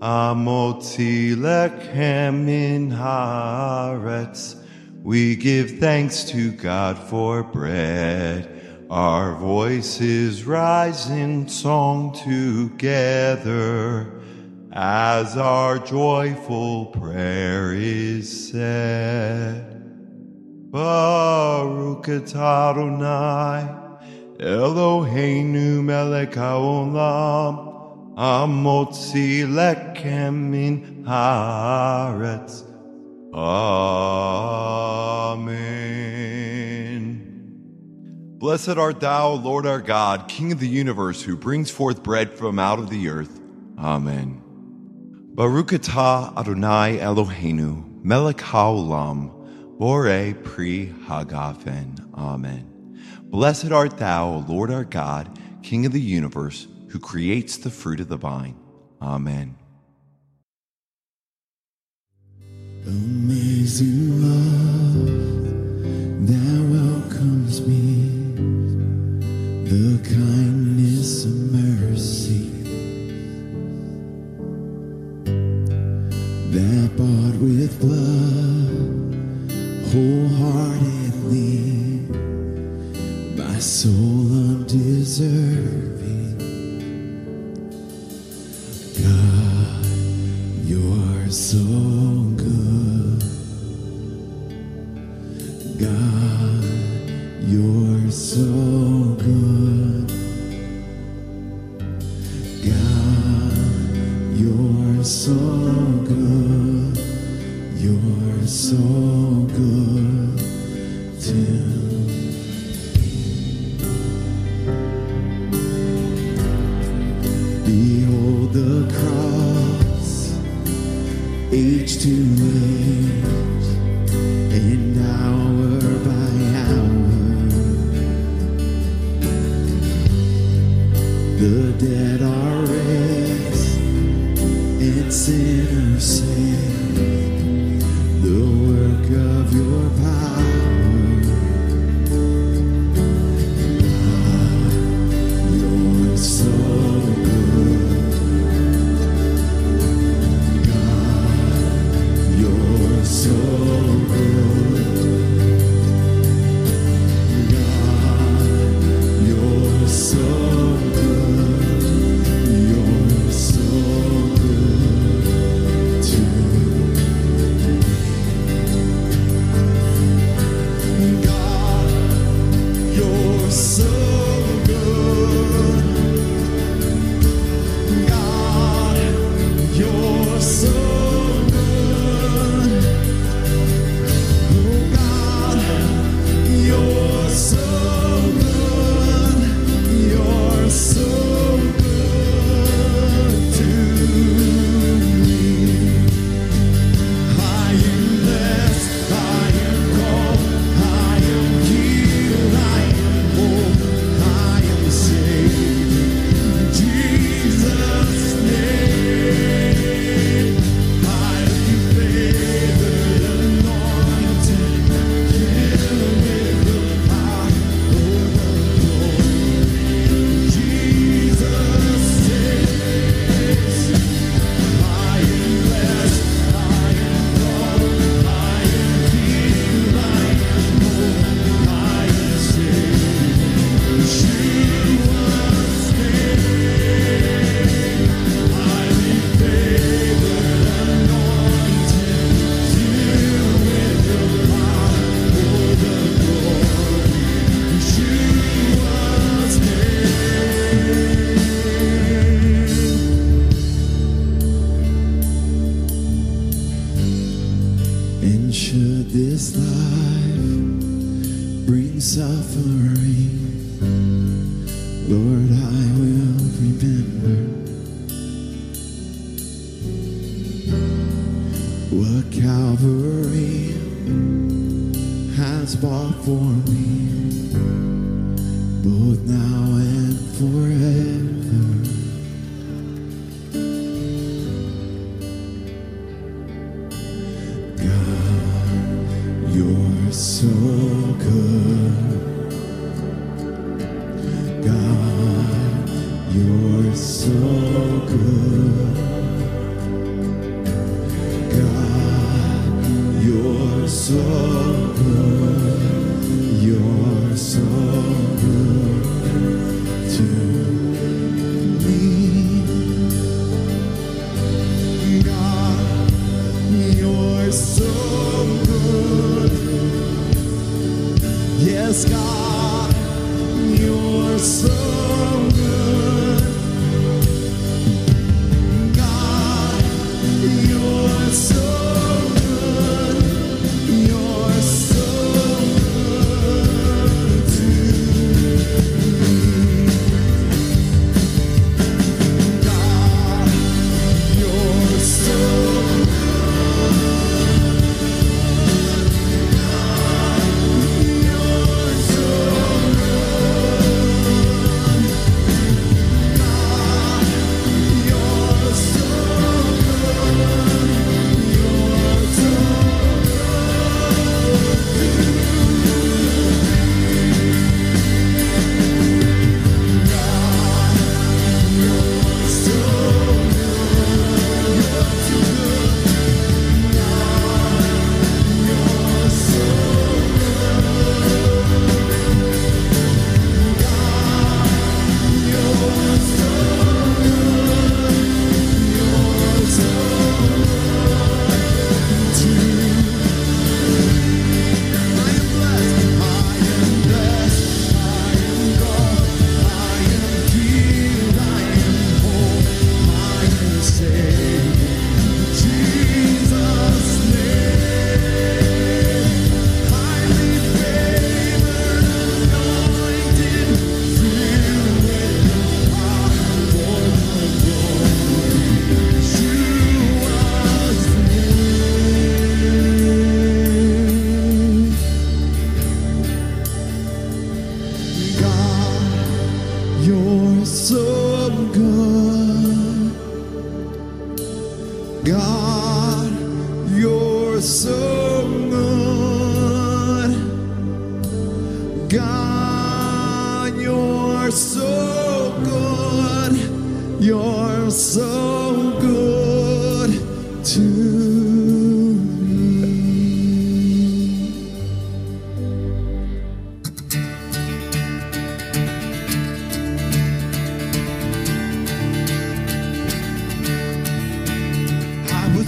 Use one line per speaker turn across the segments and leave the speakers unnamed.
Amotzi lechem min haaretz. We give thanks to God for bread. Our voices rise in song together as our joyful prayer is said. Baruch Adonai, Eloheinu melech haolam, amotzi lechem min haaretz. Amen. Blessed art thou, Lord our God, King of the universe, who brings forth bread from out of the earth. Amen. Baruch atah Adonai Eloheinu, melech haolam, Bore pri hagafen. Amen. Blessed art thou, Lord our God, King of the universe, who creates the fruit of the vine. Amen.
Amazing love that welcomes me, the kindness and mercy that bought with blood wholeheartedly my soul undeserving. God, you're so good. God, you're so good. God, you're so good. You're so good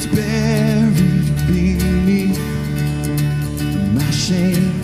buried beneath my shame.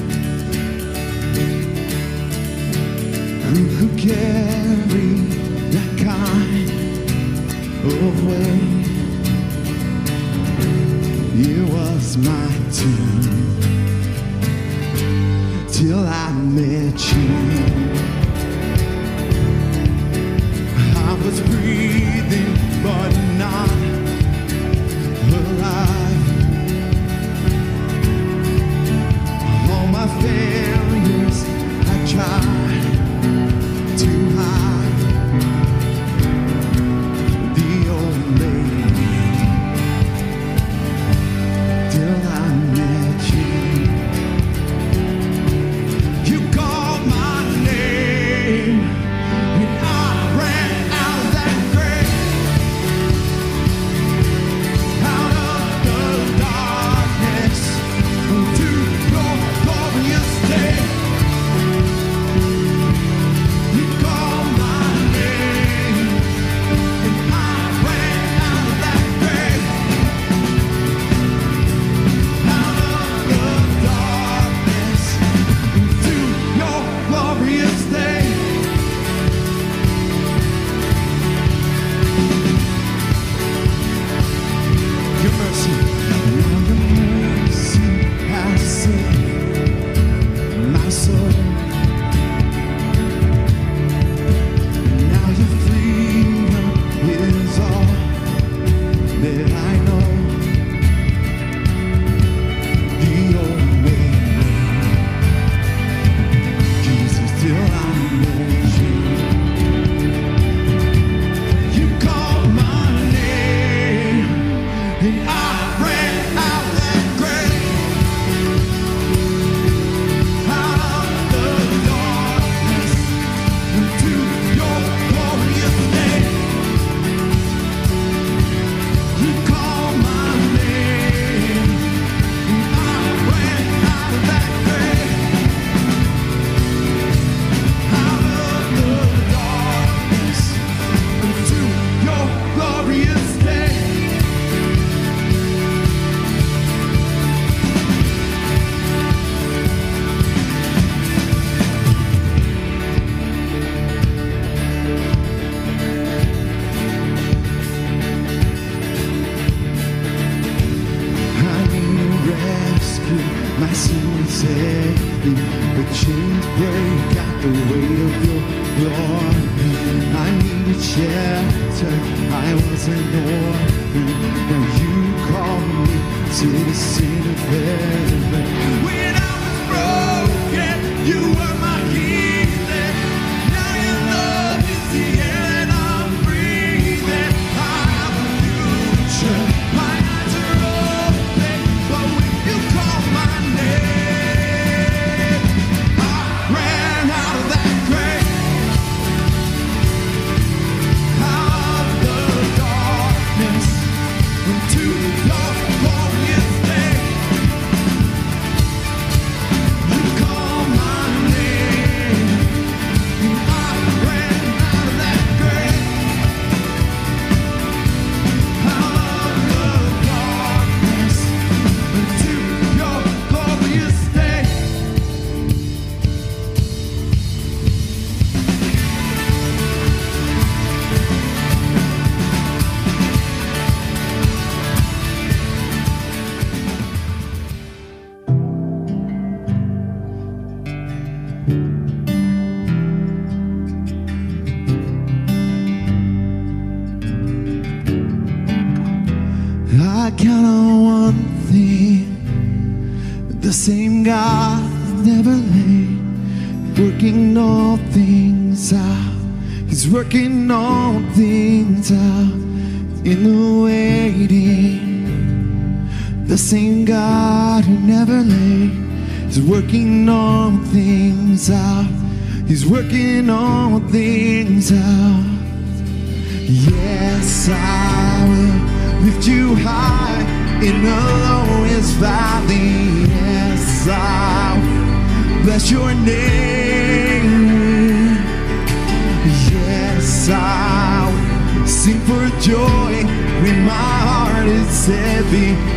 your name. Yes, I'll sing for joy when my heart is heavy.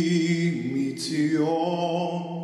Hi mitzion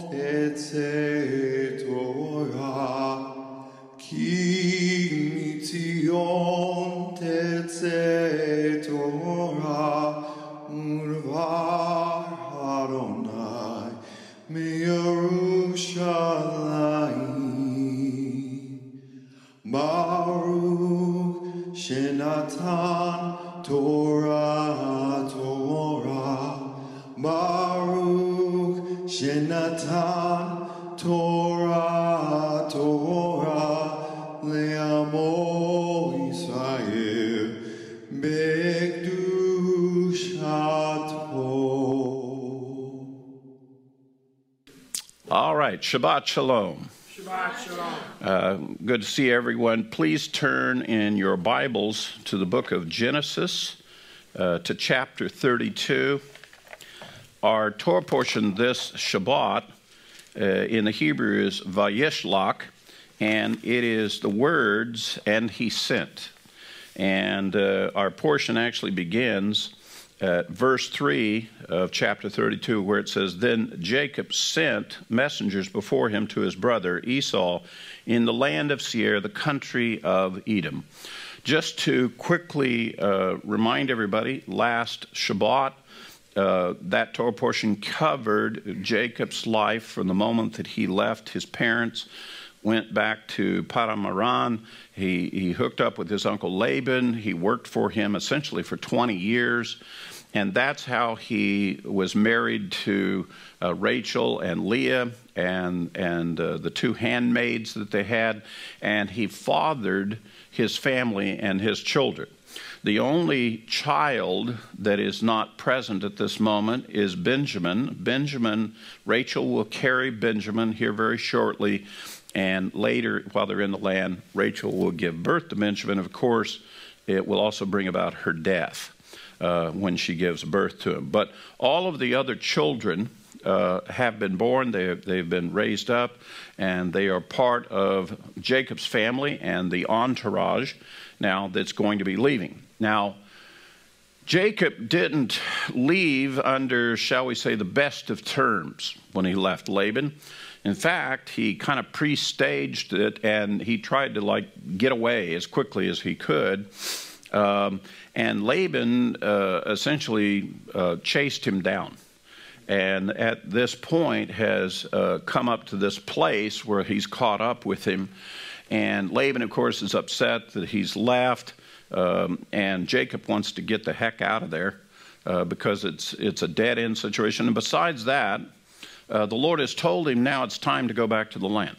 All right, Shabbat Shalom. Uh, good to see everyone. Please turn in your Bibles to the book of Genesis, uh, to chapter 32. Our Torah portion this Shabbat uh, in the Hebrew is Vayeshlach, and it is the words, and he sent. And uh, our portion actually begins at verse 3 of chapter 32, where it says, Then Jacob sent messengers before him to his brother Esau in the land of Seir, the country of Edom. Just to quickly uh, remind everybody, last Shabbat, uh, that Torah portion covered Jacob's life from the moment that he left his parents, went back to Paddan Aram. He, he hooked up with his uncle Laban. He worked for him essentially for 20 years. And that's how he was married to uh, Rachel and Leah and, and uh, the two handmaids that they had. And he fathered his family and his children. The only child that is not present at this moment is Benjamin. Benjamin, Rachel will carry Benjamin here very shortly, and later, while they're in the land, Rachel will give birth to Benjamin. Of course, it will also bring about her death uh, when she gives birth to him. But all of the other children uh, have been born, they, they've been raised up, and they are part of Jacob's family and the entourage now that's going to be leaving. Now, Jacob didn't leave under, shall we say, the best of terms when he left Laban. In fact, he kind of pre staged it and he tried to like get away as quickly as he could. Um, and Laban uh, essentially uh, chased him down. And at this point has uh, come up to this place where he's caught up with him. And Laban, of course, is upset that he's left. Um, and Jacob wants to get the heck out of there uh, because it's, it's a dead end situation. And besides that, uh, the Lord has told him now it's time to go back to the land.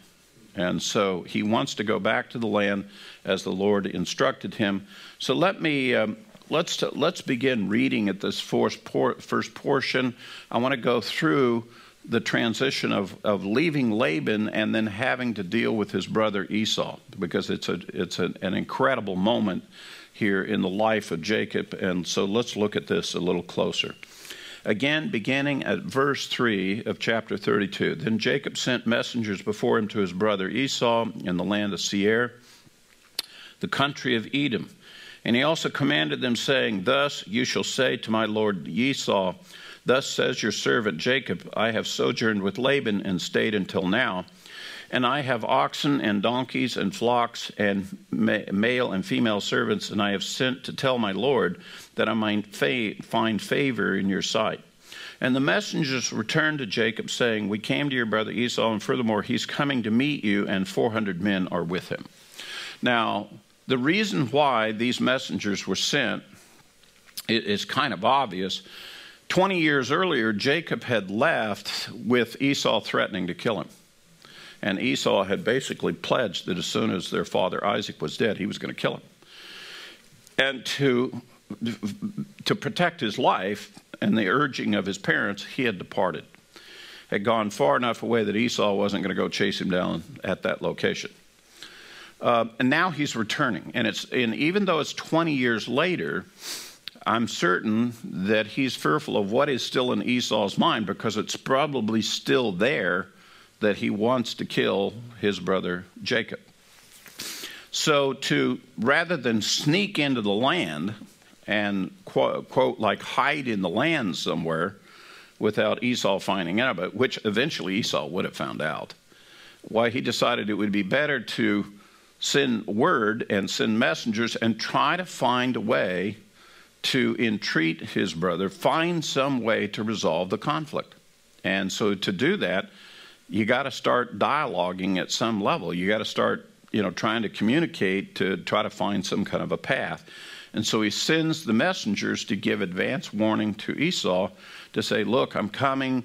And so he wants to go back to the land as the Lord instructed him. So let me. Um, Let's, let's begin reading at this first, first portion. I want to go through the transition of, of leaving Laban and then having to deal with his brother Esau because it's, a, it's a, an incredible moment here in the life of Jacob. And so let's look at this a little closer. Again, beginning at verse 3 of chapter 32. Then Jacob sent messengers before him to his brother Esau in the land of Seir, the country of Edom. And he also commanded them, saying, Thus you shall say to my lord Esau, Thus says your servant Jacob, I have sojourned with Laban and stayed until now. And I have oxen and donkeys and flocks and male and female servants, and I have sent to tell my Lord that I might fa- find favor in your sight. And the messengers returned to Jacob, saying, We came to your brother Esau, and furthermore, he's coming to meet you, and 400 men are with him. Now, the reason why these messengers were sent is kind of obvious. 20 years earlier, Jacob had left with Esau threatening to kill him. And Esau had basically pledged that as soon as their father Isaac was dead, he was going to kill him. And to, to protect his life and the urging of his parents, he had departed. Had gone far enough away that Esau wasn't going to go chase him down at that location. Uh, and now he's returning. And, it's, and even though it's 20 years later, I'm certain that he's fearful of what is still in Esau's mind because it's probably still there that he wants to kill his brother Jacob. So, to rather than sneak into the land and quote, quote like hide in the land somewhere, without Esau finding out about it, which eventually Esau would have found out. Why he decided it would be better to send word and send messengers and try to find a way to entreat his brother, find some way to resolve the conflict. And so to do that, you got to start dialoguing at some level. You got to start, you know, trying to communicate to try to find some kind of a path. And so he sends the messengers to give advance warning to Esau to say, "Look, I'm coming.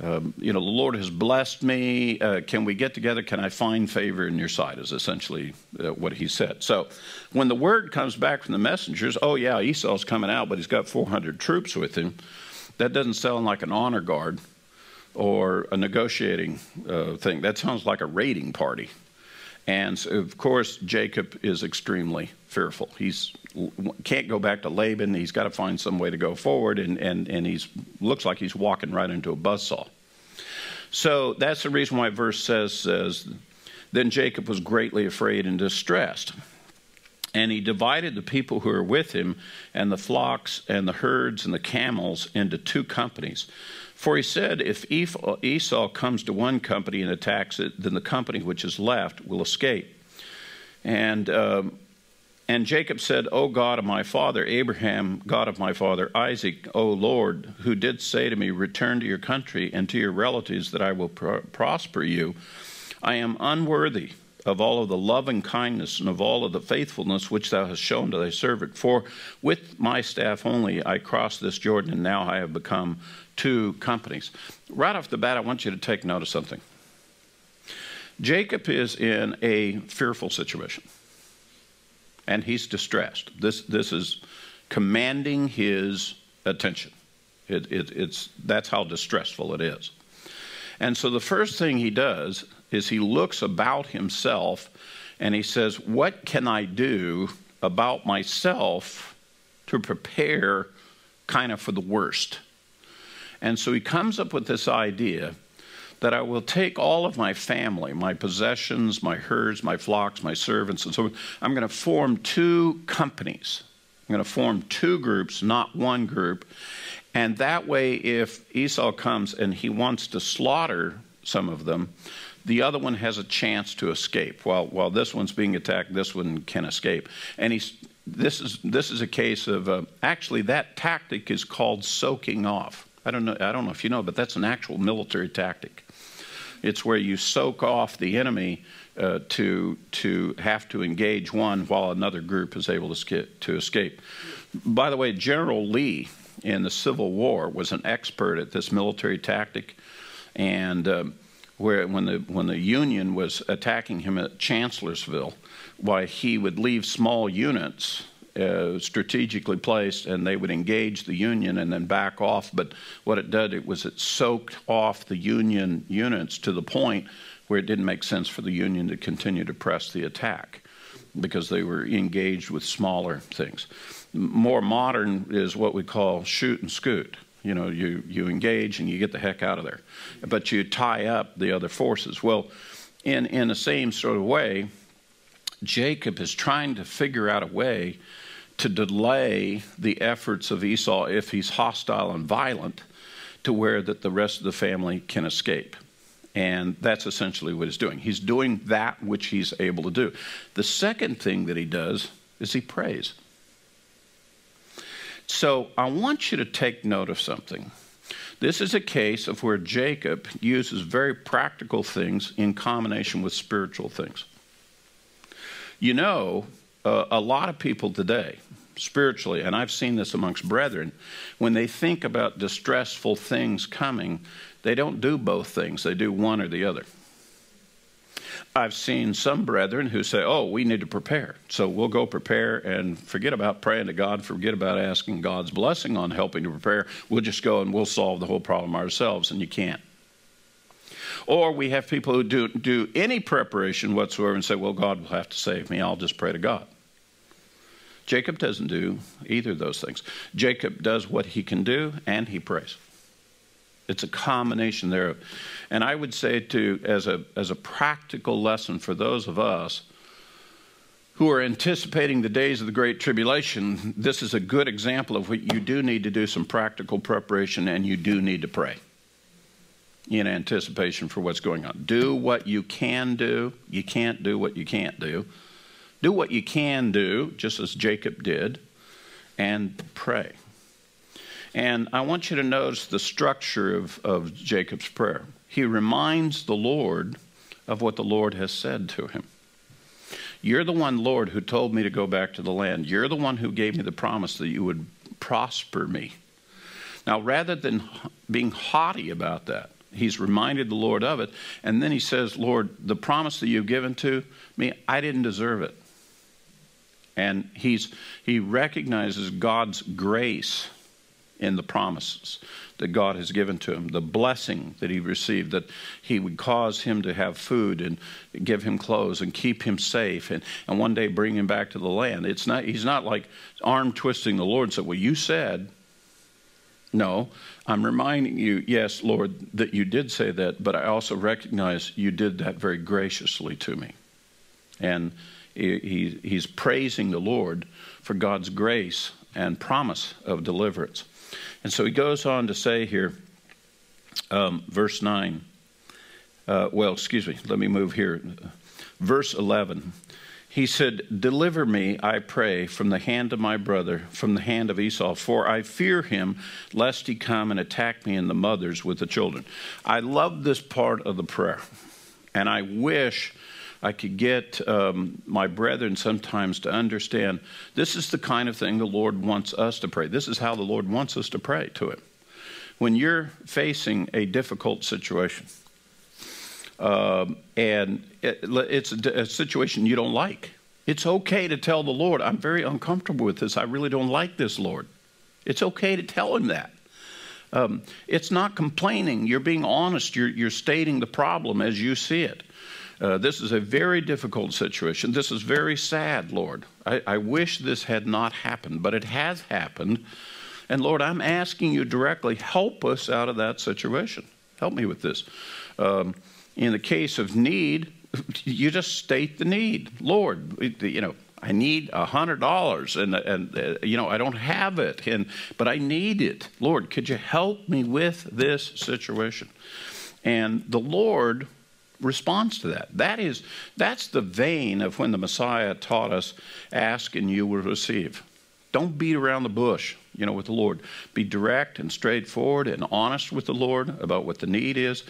Um, you know, the Lord has blessed me. Uh, can we get together? Can I find favor in your sight? Is essentially uh, what he said. So, when the word comes back from the messengers, oh yeah, Esau's coming out, but he's got 400 troops with him. That doesn't sound like an honor guard or a negotiating uh, thing. That sounds like a raiding party. And of course, Jacob is extremely fearful. He's can't go back to Laban. He's got to find some way to go forward, and and and he's looks like he's walking right into a buzzsaw. So that's the reason why verse says says, then Jacob was greatly afraid and distressed. And he divided the people who were with him and the flocks and the herds and the camels into two companies. For he said, If Esau comes to one company and attacks it, then the company which is left will escape. And, um, and Jacob said, O God of my father Abraham, God of my father Isaac, O Lord, who did say to me, Return to your country and to your relatives, that I will prosper you, I am unworthy of all of the love and kindness and of all of the faithfulness which thou hast shown to thy servant. For with my staff only I crossed this Jordan, and now I have become two companies. Right off the bat, I want you to take note of something. Jacob is in a fearful situation, and he's distressed. This, this is commanding his attention. It, it, it's, that's how distressful it is. And so the first thing he does is he looks about himself and he says, What can I do about myself to prepare kind of for the worst? And so he comes up with this idea that I will take all of my family, my possessions, my herds, my flocks, my servants, and so on. I'm going to form two companies. I'm going to form two groups, not one group. And that way, if Esau comes and he wants to slaughter some of them, the other one has a chance to escape. While while this one's being attacked, this one can escape. And he's this is this is a case of uh, actually that tactic is called soaking off. I don't know I don't know if you know, but that's an actual military tactic. It's where you soak off the enemy uh, to to have to engage one while another group is able to escape, to escape. By the way, General Lee in the Civil War was an expert at this military tactic, and um, where when the when the Union was attacking him at Chancellorsville, why he would leave small units uh, strategically placed, and they would engage the Union and then back off. But what it did, it was it soaked off the Union units to the point where it didn't make sense for the Union to continue to press the attack because they were engaged with smaller things. More modern is what we call shoot and scoot you know, you, you engage and you get the heck out of there. But you tie up the other forces. Well, in, in the same sort of way, Jacob is trying to figure out a way to delay the efforts of Esau if he's hostile and violent to where that the rest of the family can escape. And that's essentially what he's doing. He's doing that which he's able to do. The second thing that he does is he prays. So I want you to take note of something. This is a case of where Jacob uses very practical things in combination with spiritual things. You know, uh, a lot of people today, spiritually, and I've seen this amongst brethren, when they think about distressful things coming, they don't do both things, they do one or the other. I've seen some brethren who say, oh, we need to prepare. So we'll go prepare and forget about praying to God, forget about asking God's blessing on helping to prepare. We'll just go and we'll solve the whole problem ourselves, and you can't. Or we have people who do, do any preparation whatsoever and say, well, God will have to save me. I'll just pray to God. Jacob doesn't do either of those things. Jacob does what he can do and he prays. It's a combination thereof. And I would say to as a as a practical lesson for those of us who are anticipating the days of the Great Tribulation, this is a good example of what you do need to do some practical preparation and you do need to pray in anticipation for what's going on. Do what you can do. You can't do what you can't do. Do what you can do, just as Jacob did, and pray. And I want you to notice the structure of, of Jacob's prayer. He reminds the Lord of what the Lord has said to him. You're the one, Lord, who told me to go back to the land. You're the one who gave me the promise that you would prosper me. Now, rather than being haughty about that, he's reminded the Lord of it. And then he says, Lord, the promise that you've given to me, I didn't deserve it. And he's, he recognizes God's grace in the promises that God has given to him, the blessing that he received, that he would cause him to have food and give him clothes and keep him safe and, and one day bring him back to the land. It's not, he's not like arm twisting the Lord and said, Well, you said. No, I'm reminding you, yes, Lord, that you did say that, but I also recognize you did that very graciously to me. And he, he's praising the Lord for God's grace and promise of deliverance. And so he goes on to say here, um, verse 9. Uh, well, excuse me, let me move here. Verse 11. He said, Deliver me, I pray, from the hand of my brother, from the hand of Esau, for I fear him, lest he come and attack me and the mothers with the children. I love this part of the prayer, and I wish I could get um, my brethren sometimes to understand this is the kind of thing the Lord wants us to pray. This is how the Lord wants us to pray to Him. When you're facing a difficult situation, um, and it, it's a, a situation you don't like, it's okay to tell the Lord, I'm very uncomfortable with this. I really don't like this, Lord. It's okay to tell Him that. Um, it's not complaining. You're being honest. You're, you're stating the problem as you see it. Uh, this is a very difficult situation. This is very sad, Lord. I, I wish this had not happened, but it has happened. And Lord, I'm asking you directly, help us out of that situation. Help me with this. Um, in the case of need, you just state the need. Lord, you know, I need a hundred dollars, and and uh, you know I don't have it, and but I need it. Lord, could you help me with this situation? And the Lord responds to that. That is, that's the vein of when the Messiah taught us, ask and you will receive. Don't beat around the bush, you know, with the Lord. Be direct and straightforward and honest with the Lord about what the need is.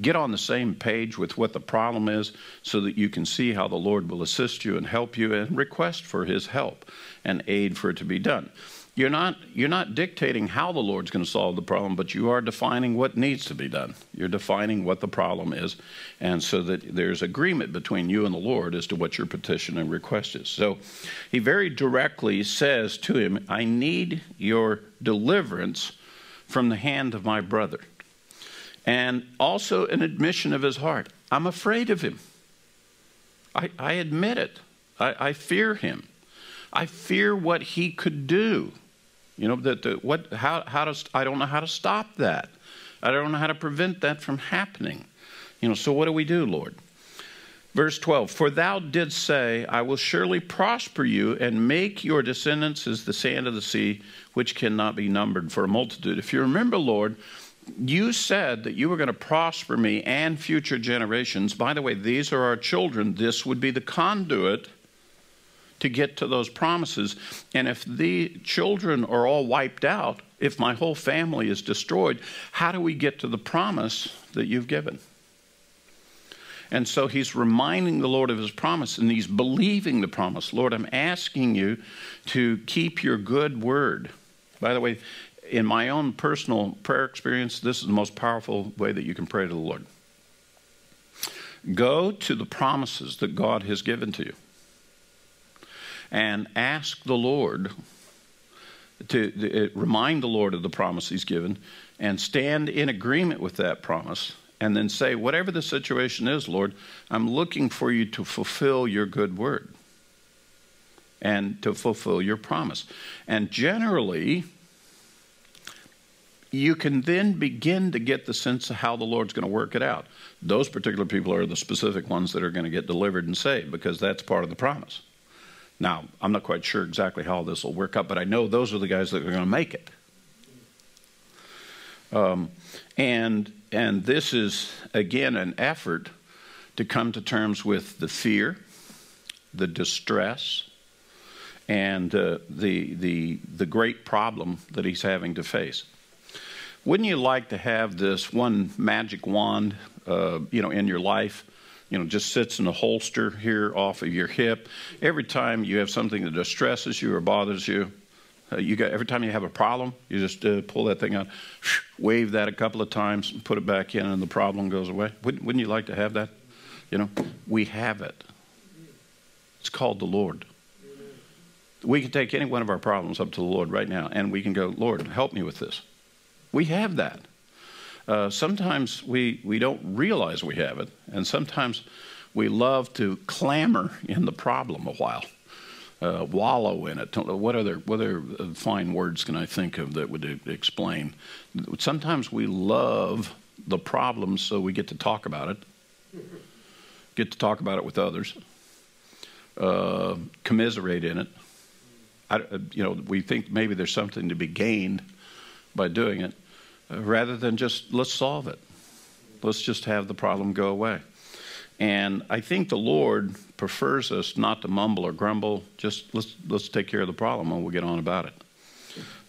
Get on the same page with what the problem is so that you can see how the Lord will assist you and help you and request for his help and aid for it to be done. You're not, you're not dictating how the Lord's going to solve the problem, but you are defining what needs to be done. You're defining what the problem is, and so that there's agreement between you and the Lord as to what your petition and request is. So he very directly says to him, I need your deliverance from the hand of my brother. And also an admission of his heart I'm afraid of him. I, I admit it. I, I fear him. I fear what he could do. You know, that uh, what, how, how does, I don't know how to stop that. I don't know how to prevent that from happening. You know, so what do we do, Lord? Verse 12, for thou didst say, I will surely prosper you and make your descendants as the sand of the sea, which cannot be numbered for a multitude. If you remember, Lord, you said that you were going to prosper me and future generations. By the way, these are our children. This would be the conduit to get to those promises. And if the children are all wiped out, if my whole family is destroyed, how do we get to the promise that you've given? And so he's reminding the Lord of his promise and he's believing the promise. Lord, I'm asking you to keep your good word. By the way, in my own personal prayer experience, this is the most powerful way that you can pray to the Lord. Go to the promises that God has given to you and ask the Lord to, uh, remind the Lord of the promise He's given and stand in agreement with that promise and then say, whatever the situation is, Lord, I'm looking for you to fulfill your good word and to fulfill your promise. And generally, you can then begin to get the sense of how the Lord's going to work it out. Those particular people are the specific ones that are going to get delivered and saved because that's part of the promise. Now, I'm not quite sure exactly how this will work out, but I know those are the guys that are going to make it. Um, and and this is again an effort to come to terms with the fear, the distress, and uh, the the the great problem that he's having to face. Wouldn't you like to have this one magic wand, uh, you know, in your life? You know, just sits in a holster here off of your hip. Every time you have something that distresses you or bothers you, uh, you got every time you have a problem, you just uh, pull that thing out, wave that a couple of times, and put it back in, and the problem goes away. Wouldn't, wouldn't you like to have that? You know, we have it. It's called the Lord. We can take any one of our problems up to the Lord right now, and we can go, Lord, help me with this. We have that. Uh, sometimes we, we don't realize we have it, and sometimes we love to clamor in the problem a while uh, wallow in it. What other, what other fine words can I think of that would explain? Sometimes we love the problem so we get to talk about it, get to talk about it with others, uh, commiserate in it. I, uh, you know, we think maybe there's something to be gained by doing it, uh, rather than just let's solve it. Let's just have the problem go away. And I think the Lord prefers us not to mumble or grumble. Just let's let's take care of the problem and we'll get on about it.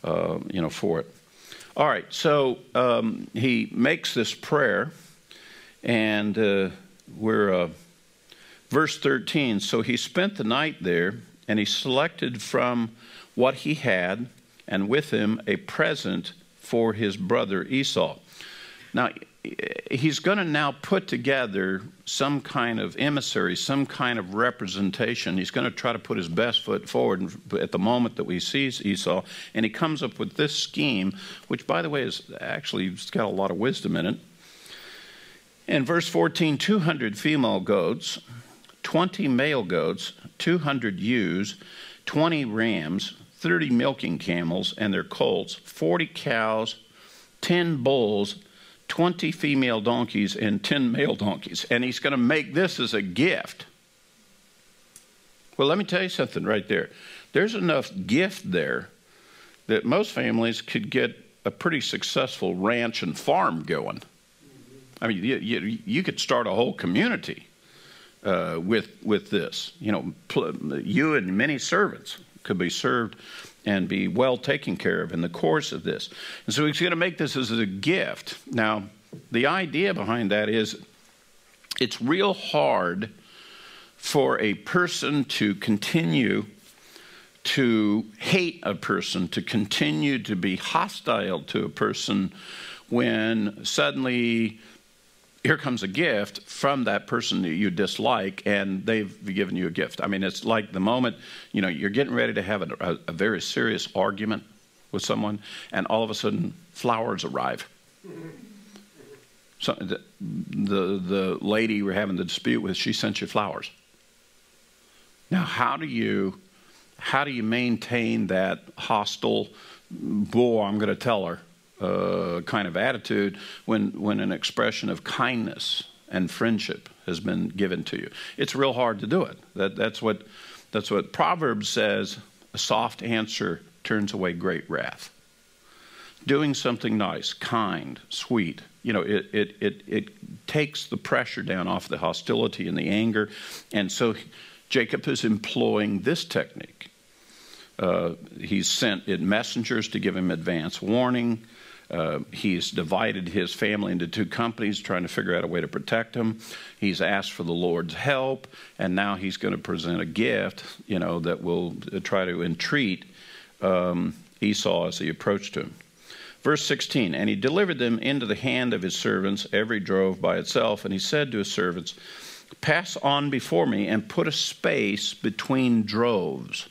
Uh, you know, for it. All right. So um, he makes this prayer, and uh, we're uh, verse thirteen. So he spent the night there, and he selected from what he had, and with him a present for his brother Esau. Now he's going to now put together some kind of emissary, some kind of representation. He's going to try to put his best foot forward at the moment that we see Esau, and he comes up with this scheme, which, by the way, is actually it's got a lot of wisdom in it. In verse 14, 200 female goats, 20 male goats, 200 ewes, 20 rams, 30 milking camels and their colts, 40 cows, 10 bulls, 20 female donkeys and 10 male donkeys, and he's going to make this as a gift. Well, let me tell you something right there. There's enough gift there that most families could get a pretty successful ranch and farm going. I mean, you, you, you could start a whole community uh, with, with this. You know, you and many servants could be served and be well taken care of in the course of this. And so he's going to make this as a gift. Now, the idea behind that is it's real hard for a person to continue to hate a person, to continue to be hostile to a person when suddenly here comes a gift from that person that you dislike and they've given you a gift. I mean it's like the moment you know you're getting ready to have a, a, very serious argument with someone and all of a sudden flowers arrive. So the, the, the lady we're having the dispute with she sent you flowers. Now how do you how do you maintain that hostile boy i'm going to tell her uh, kind of attitude when, when an expression of kindness and friendship has been given to you. It's real hard to do it. That, that's, what, that's what Proverbs says a soft answer turns away great wrath. Doing something nice, kind, sweet, you know, it, it, it, it takes the pressure down off the hostility and the anger. And so Jacob is employing this technique. Uh, he's sent messengers to give him advance warning. Uh, he's divided his family into two companies, trying to figure out a way to protect him. He's asked for the Lord's help, and now he's going to present a gift, you know, that will try to entreat um, Esau as he approached him. Verse 16, and he delivered them into the hand of his servants, every drove by itself, and he said to his servants, Pass on before me and put a space between droves.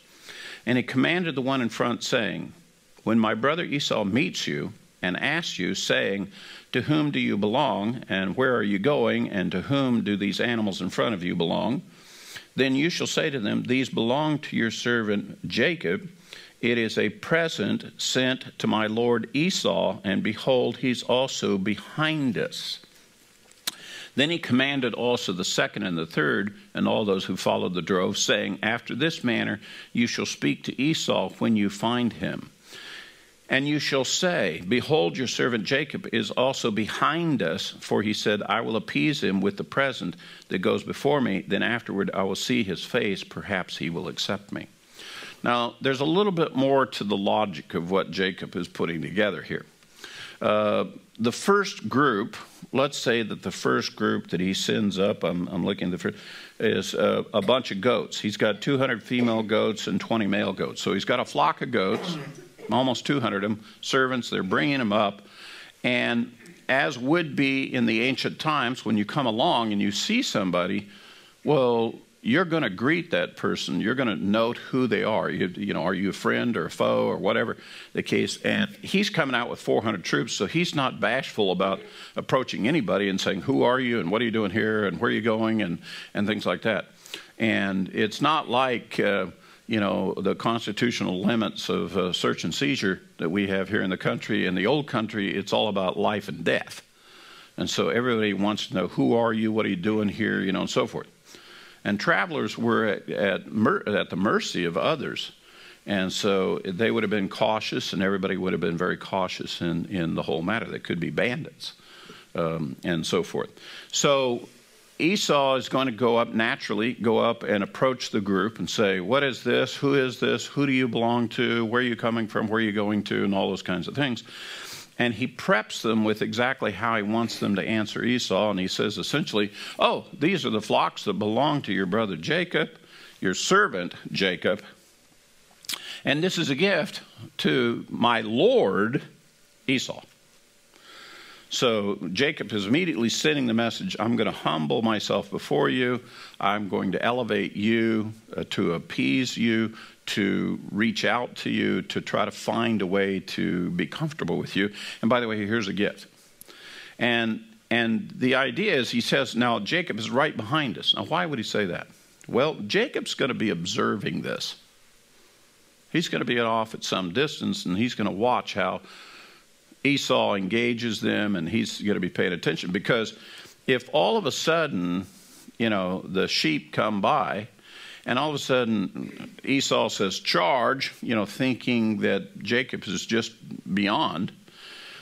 And he commanded the one in front, saying, When my brother Esau meets you, and asks you, saying, To whom do you belong, and where are you going, and to whom do these animals in front of you belong? Then you shall say to them, These belong to your servant Jacob. It is a present sent to my lord Esau, and behold, he's also behind us. Then he commanded also the second and the third, and all those who followed the drove, saying, After this manner you shall speak to Esau when you find him. And you shall say, Behold, your servant Jacob is also behind us, for he said, I will appease him with the present that goes before me. Then afterward I will see his face. Perhaps he will accept me. Now, there's a little bit more to the logic of what Jacob is putting together here. Uh, the first group, let's say that the first group that he sends up, I'm, I'm looking at the first, is uh, a bunch of goats. He's got 200 female goats and 20 male goats. So he's got a flock of goats, almost 200 of them, servants. They're bringing them up. And as would be in the ancient times, when you come along and you see somebody, well, you're going to greet that person. You're going to note who they are. You, you, know, are you a friend or a foe or whatever the case? And he's coming out with 400 troops, so he's not bashful about approaching anybody and saying, "Who are you? and what are you doing here? and where are you going?" and and things like that. And it's not like. Uh, you know the constitutional limits of uh, search and seizure that we have here in the country. In the old country, it's all about life and death, and so everybody wants to know who are you, what are you doing here, you know, and so forth. And travelers were at, at, at the mercy of others. And so they would have been cautious, and everybody would have been very cautious in, in the whole matter. They could be bandits um, and so forth. So Esau is going to go up naturally, go up and approach the group and say, What is this? Who is this? Who do you belong to? Where are you coming from? Where are you going to? And all those kinds of things. And he preps them with exactly how he wants them to answer Esau. And he says essentially, Oh, these are the flocks that belong to your brother Jacob, your servant Jacob. And this is a gift to my Lord Esau. So Jacob is immediately sending the message I'm going to humble myself before you. I'm going to elevate you, uh, to appease you, to reach out to you, to try to find a way to be comfortable with you. And by the way, here's a gift. And and the idea is he says, now Jacob is right behind us. Now, why would he say that? Well, Jacob's going to be observing this. He's going to be off at some distance and he's going to watch how Esau engages them and he's going to be paying attention because if all of a sudden, you know, the sheep come by and all of a sudden, Esau says, charge, you know, thinking that Jacob is just beyond.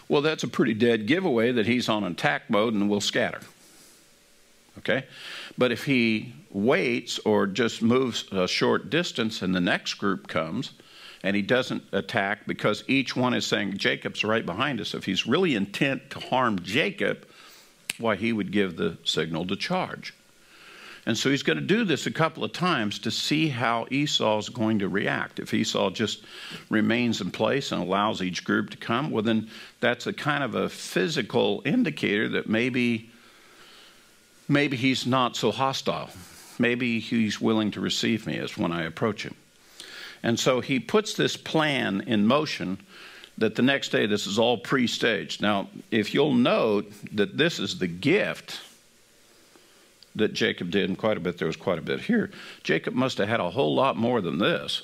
Well, that's a pretty dead giveaway that he's on attack mode and will scatter. Okay? But if he waits or just moves a short distance and the next group comes and he doesn't attack because each one is saying, Jacob's right behind us, if he's really intent to harm Jacob, why, he would give the signal to charge. And so he's going to do this a couple of times to see how Esau's going to react. If Esau just remains in place and allows each group to come, well, then that's a kind of a physical indicator that maybe, maybe he's not so hostile. Maybe he's willing to receive me as when I approach him. And so he puts this plan in motion that the next day this is all pre staged. Now, if you'll note that this is the gift that Jacob did, and quite a bit, there was quite a bit here. Jacob must have had a whole lot more than this.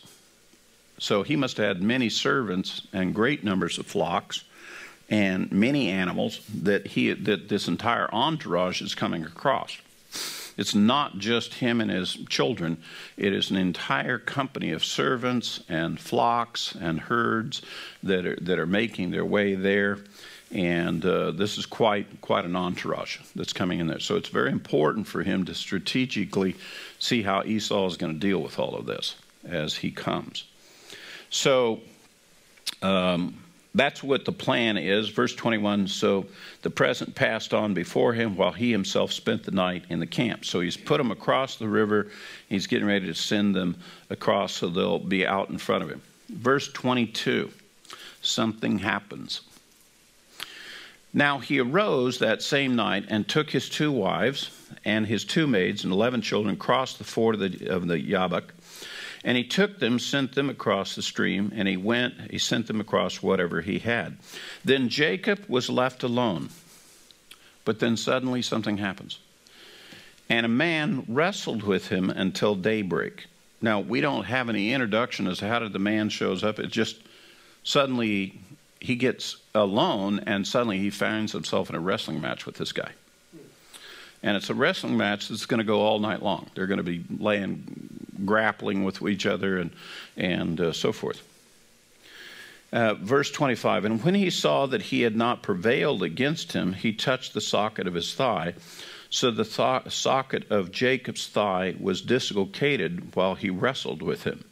So he must have had many servants and great numbers of flocks and many animals that he that this entire entourage is coming across. It's not just him and his children. It is an entire company of servants and flocks and herds that are, that are making their way there and uh, this is quite quite an entourage that's coming in there. So it's very important for him to strategically see how Esau is going to deal with all of this as he comes. So um, that's what the plan is. Verse 21 So the present passed on before him while he himself spent the night in the camp. So he's put them across the river. He's getting ready to send them across so they'll be out in front of him. Verse 22 Something happens. Now he arose that same night and took his two wives and his two maids and eleven children, crossed the ford of the, of the Jabbok. And he took them, sent them across the stream, and he went, he sent them across whatever he had. Then Jacob was left alone. But then suddenly something happens. And a man wrestled with him until daybreak. Now, we don't have any introduction as to how did the man shows up. It just suddenly he gets alone and suddenly he finds himself in a wrestling match with this guy. And it's a wrestling match that's going to go all night long. They're going to be laying, grappling with each other and, and uh, so forth. Uh, verse 25 And when he saw that he had not prevailed against him, he touched the socket of his thigh. So the th- socket of Jacob's thigh was dislocated while he wrestled with him.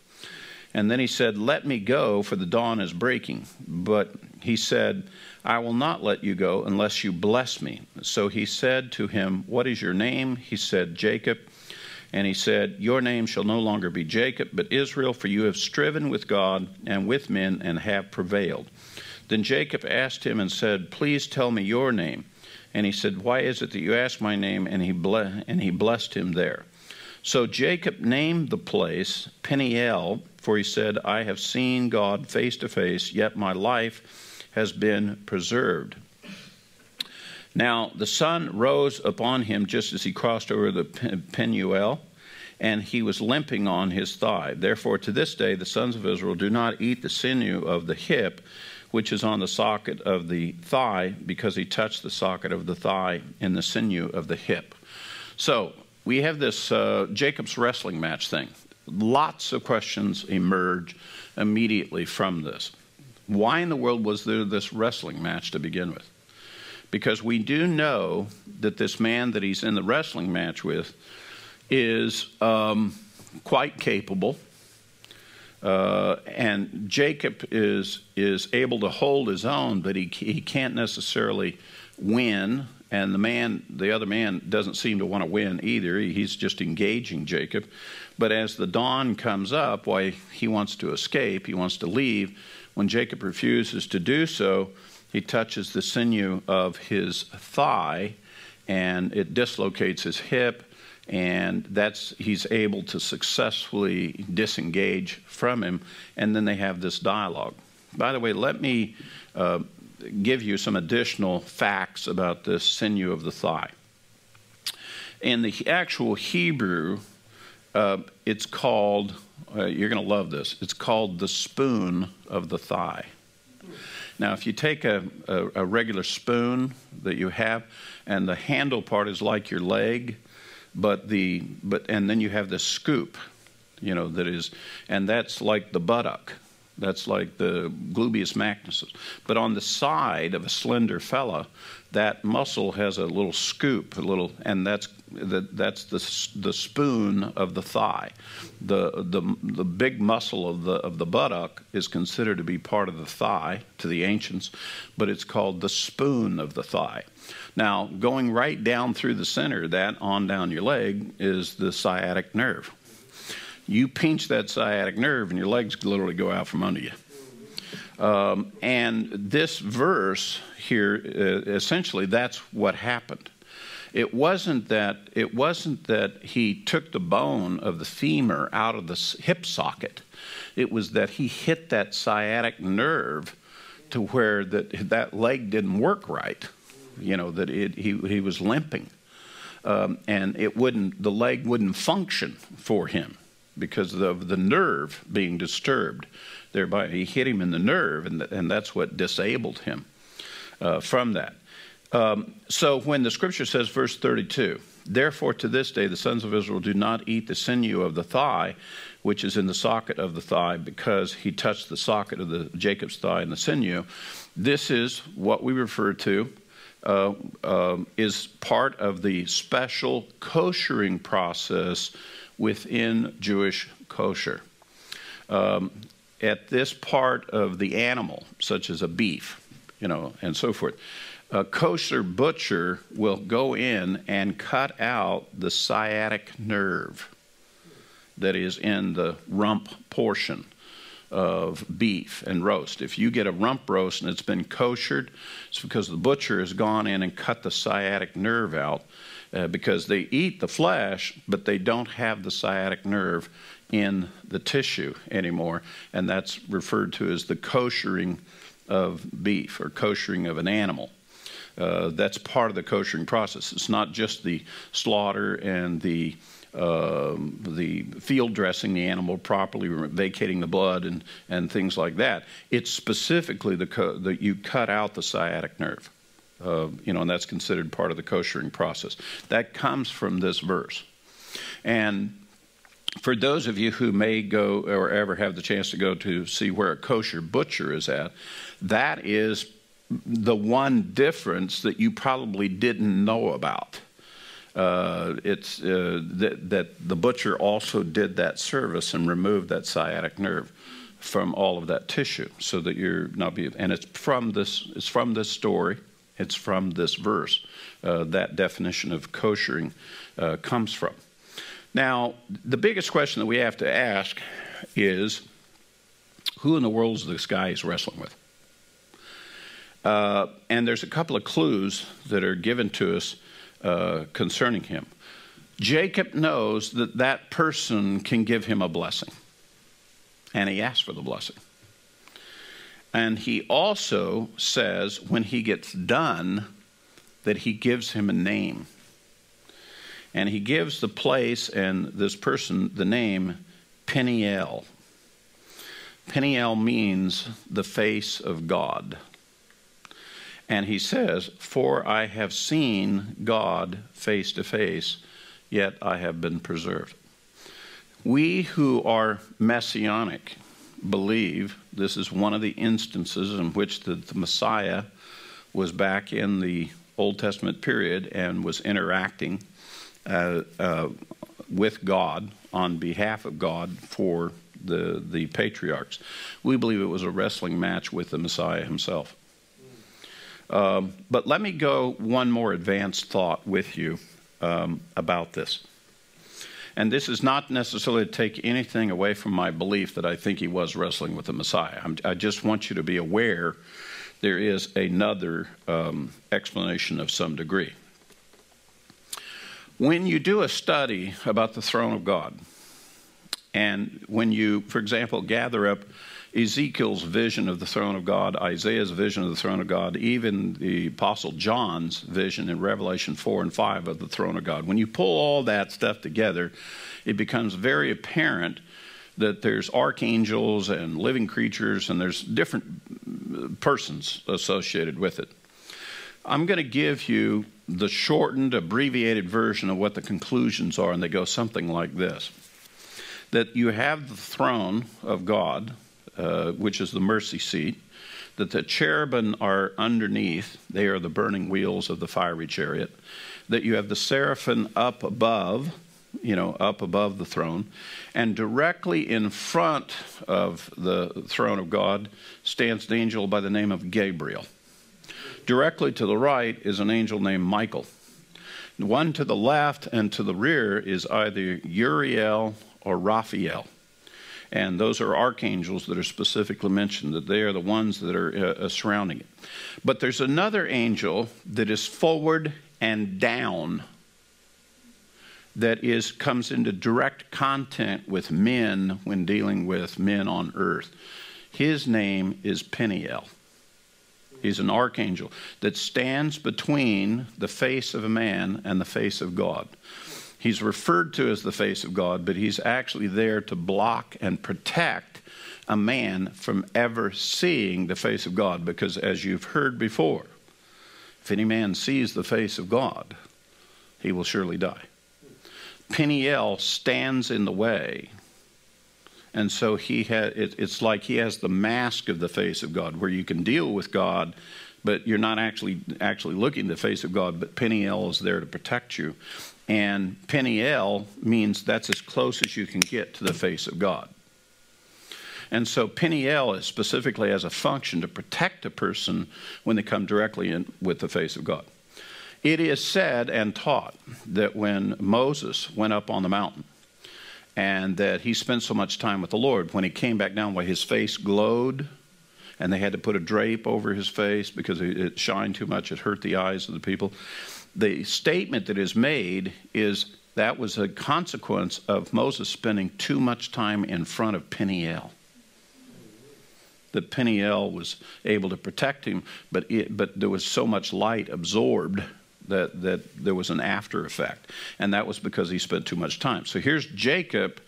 And then he said, Let me go, for the dawn is breaking. But he said, I will not let you go unless you bless me. So he said to him, What is your name? He said, Jacob. And he said, Your name shall no longer be Jacob, but Israel, for you have striven with God and with men and have prevailed. Then Jacob asked him and said, Please tell me your name. And he said, Why is it that you ask my name? And he, ble- and he blessed him there. So Jacob named the place Peniel for he said, I have seen God face to face, yet my life has been preserved. Now the sun rose upon him just as he crossed over the Penuel, and he was limping on his thigh. Therefore, to this day, the sons of Israel do not eat the sinew of the hip, which is on the socket of the thigh, because he touched the socket of the thigh in the sinew of the hip. So we have this uh, Jacob's wrestling match thing. Lots of questions emerge immediately from this. Why in the world was there this wrestling match to begin with? Because we do know that this man that he's in the wrestling match with is um, quite capable. Uh, and Jacob is is able to hold his own, but he he can't necessarily win and the man, the other man, doesn't seem to want to win either. He's just engaging Jacob. But as the dawn comes up, why he wants to escape, he wants to leave. When Jacob refuses to do so, he touches the sinew of his thigh, and it dislocates his hip, and that's he's able to successfully disengage from him. And then they have this dialogue. By the way, let me. Uh, give you some additional facts about the sinew of the thigh. In the actual Hebrew, uh, it's called, uh, you're going to love this, it's called the spoon of the thigh. Now, if you take a, a, a, regular spoon that you have, and the handle part is like your leg, but the but and then you have the scoop, you know that is, and that's like the buttock. That's like the gluteus maximus. But on the side of a slender fella, that muscle has a little scoop, a little, and that's the, that's the the spoon of the thigh. The the the big muscle of the of the buttock is considered to be part of the thigh to the ancients, but it's called the spoon of the thigh. Now, going right down through the center, that on down your leg is the sciatic nerve you pinch that sciatic nerve and your legs literally go out from under you. Um, and this verse here, uh, essentially, that's what happened. It wasn't that it wasn't that he took the bone of the femur out of the hip socket. It was that he hit that sciatic nerve to where that that leg didn't work right. You know that it, he he was limping, um, and it wouldn't the leg wouldn't function for him because of the nerve being disturbed. Thereby, he hit him in the nerve, and, and that's what disabled him uh, from that. Um, so when the scripture says, verse 32, therefore to this day the sons of Israel do not eat the sinew of the thigh, which is in the socket of the thigh, because he touched the socket of the Jacob's thigh and the sinew. This is what we refer to uh, uh, is part of the special koshering process within Jewish kosher. Um, at this part of the animal, such as a beef, you know, and so forth, a kosher butcher will go in and cut out the sciatic nerve that is in the rump portion of beef and roast. If you get a rump roast and it's been koshered, it's because the butcher has gone in and cut the sciatic nerve out uh, because they eat the flesh, but they don't have the sciatic nerve in the tissue anymore, and that's referred to as the koshering of beef or koshering of an animal. Uh, that's part of the koshering process. It's not just the slaughter and the uh, the field dressing the animal properly, vacating the blood and, and things like that. It's specifically the, co- the you cut out the sciatic nerve. Uh, you know, and that's considered part of the koshering process. That comes from this verse. And for those of you who may go or ever have the chance to go to see where a kosher butcher is at, that is the one difference that you probably didn't know about. Uh, it's uh, that, that the butcher also did that service and removed that sciatic nerve from all of that tissue, so that you're not be. And it's from this. It's from this story. It's from this verse. Uh, that definition of koshering uh, comes from. Now, the biggest question that we have to ask is, who in the world is this guy he's wrestling with? Uh, and there's a couple of clues that are given to us uh, concerning him. Jacob knows that that person can give him a blessing, and he asks for the blessing. And he also says when he gets done that he gives him a name. And he gives the place and this person the name Peniel. Peniel means the face of God. And he says, For I have seen God face to face, yet I have been preserved. We who are messianic believe this is one of the instances in which the, the Messiah was back in the Old Testament period and was interacting uh, uh, with God on behalf of God for the, the patriarchs. We believe it was a wrestling match with the Messiah himself. Um, but let me go one more advanced thought with you um, about this. And this is not necessarily to take anything away from my belief that I think he was wrestling with the Messiah. I'm, i just want you to be aware there is another um, explanation of some degree. When you do a study about the throne of God, and when you, for example, gather up Ezekiel's vision of the throne of God, Isaiah's vision of the throne of God, even the Apostle John's vision in Revelation 4 and 5 of the throne of God. When you pull all that stuff together, it becomes very apparent that there's archangels and living creatures and there's different persons associated with it. I'm going to give you the shortened, abbreviated version of what the conclusions are, and they go something like this that you have the throne of God, uh, which is the mercy seat, that the cherubim are underneath, they are the burning wheels of the fiery chariot, that you have the seraphim up above, you know, up above the throne, and directly in front of the throne of God stands an angel by the name of Gabriel. Directly to the right is an angel named Michael. One to the left and to the rear is either Uriel or Raphael. And those are archangels that are specifically mentioned, that they are the ones that are uh, uh, surrounding it. But there's another angel that is forward and down that is comes into direct contact with men when dealing with men on earth. His name is Peniel. He's an archangel that stands between the face of a man and the face of God. He's referred to as the face of God, but he's actually there to block and protect a man from ever seeing the face of God. Because as you've heard before, if any man sees the face of God, he will surely die. Peniel stands in the way. And so he ha- it, it's like he has the mask of the face of God, where you can deal with God, but you're not actually actually looking the face of God. But Peniel is there to protect you. And Peniel means that's as close as you can get to the face of God. And so Peniel is specifically as a function to protect a person when they come directly in with the face of God. It is said and taught that when Moses went up on the mountain and that he spent so much time with the Lord, when he came back down, why his face glowed and they had to put a drape over his face because it shined too much, it hurt the eyes of the people the statement that is made is that was a consequence of Moses spending too much time in front of Peniel. That Peniel was able to protect him, but, it, but there was so much light absorbed that, that there was an after effect. And that was because he spent too much time. So here's Jacob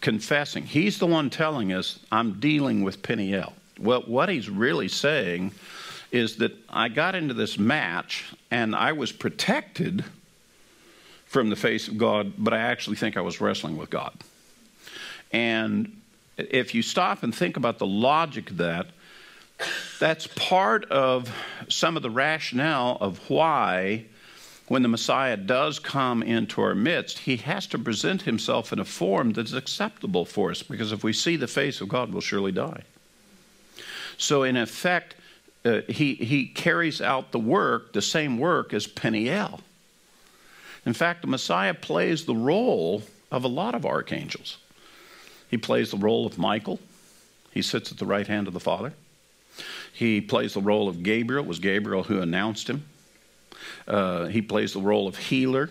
confessing. He's the one telling us, I'm dealing with Peniel. Well, what he's really saying is that I got into this match and I was protected from the face of God, but I actually think I was wrestling with God. And if you stop and think about the logic of that, that's part of some of the rationale of why, when the Messiah does come into our midst, he has to present himself in a form that's acceptable for us, because if we see the face of God, we'll surely die. So, in effect, uh, he, he carries out the work, the same work as Peniel. In fact, the Messiah plays the role of a lot of archangels. He plays the role of Michael. He sits at the right hand of the Father. He plays the role of Gabriel. It was Gabriel who announced him. Uh, he plays the role of healer,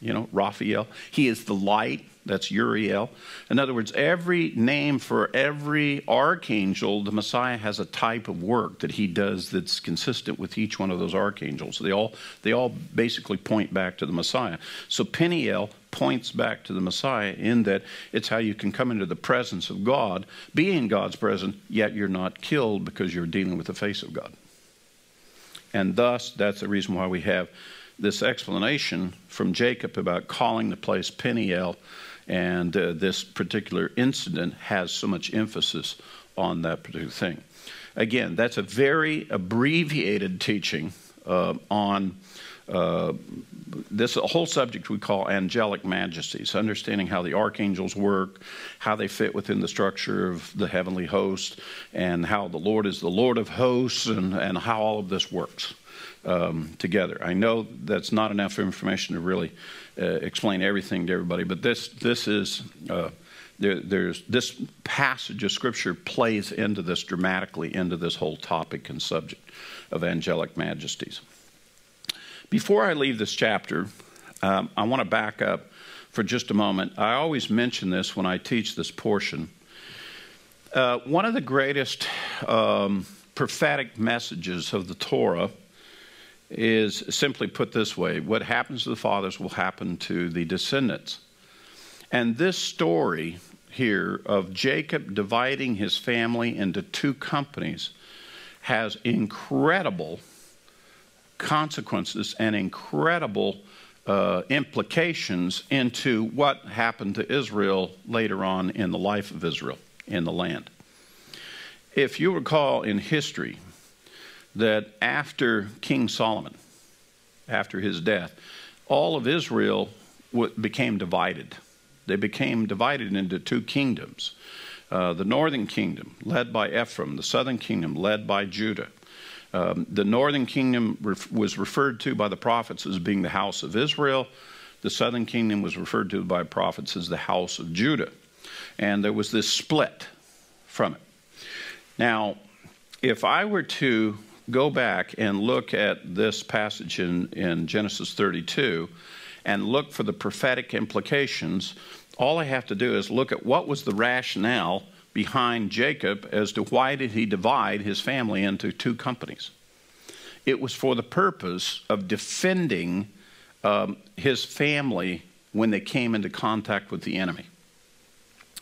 you know, Raphael. He is the light. That's Uriel. In other words, every name for every archangel, the Messiah has a type of work that he does that's consistent with each one of those archangels. They all, they all basically point back to the Messiah. So Peniel points back to the Messiah in that it's how you can come into the presence of God, be in God's presence, yet you're not killed because you're dealing with the face of God. And thus, that's the reason why we have this explanation from Jacob about calling the place Peniel and uh, this particular incident has so much emphasis on that particular thing. Again, that's a very abbreviated teaching uh, on uh, this whole subject we call angelic majesties, understanding how the archangels work, how they fit within the structure of the heavenly host, and how the Lord is the Lord of hosts, and, and how all of this works um, together. I know that's not enough information to really uh, explain everything to everybody, but this this is. Uh, there, there's this passage of scripture plays into this dramatically into this whole topic and subject of angelic majesties. Before I leave this chapter, um, I want to back up for just a moment. I always mention this when I teach this portion. Uh, one of the greatest um, prophetic messages of the Torah is simply put this way what happens to the fathers will happen to the descendants. And this story here of Jacob dividing his family into two companies has incredible consequences and incredible uh, implications into what happened to Israel later on in the life of Israel in the land. If you recall in history, that after King Solomon, after his death, all of Israel became divided. They became divided into two kingdoms. Uh, the northern kingdom, led by Ephraim, the southern kingdom, led by Judah. Um, the northern kingdom ref- was referred to by the prophets as being the house of Israel. The southern kingdom was referred to by prophets as the house of Judah. And there was this split from it. Now, if I were to go back and look at this passage in, in Genesis 32 and look for the prophetic implications, all I have to do is look at what was the rationale behind Jacob as to why did he divide his family into two companies. It was for the purpose of defending um, his family when they came into contact with the enemy.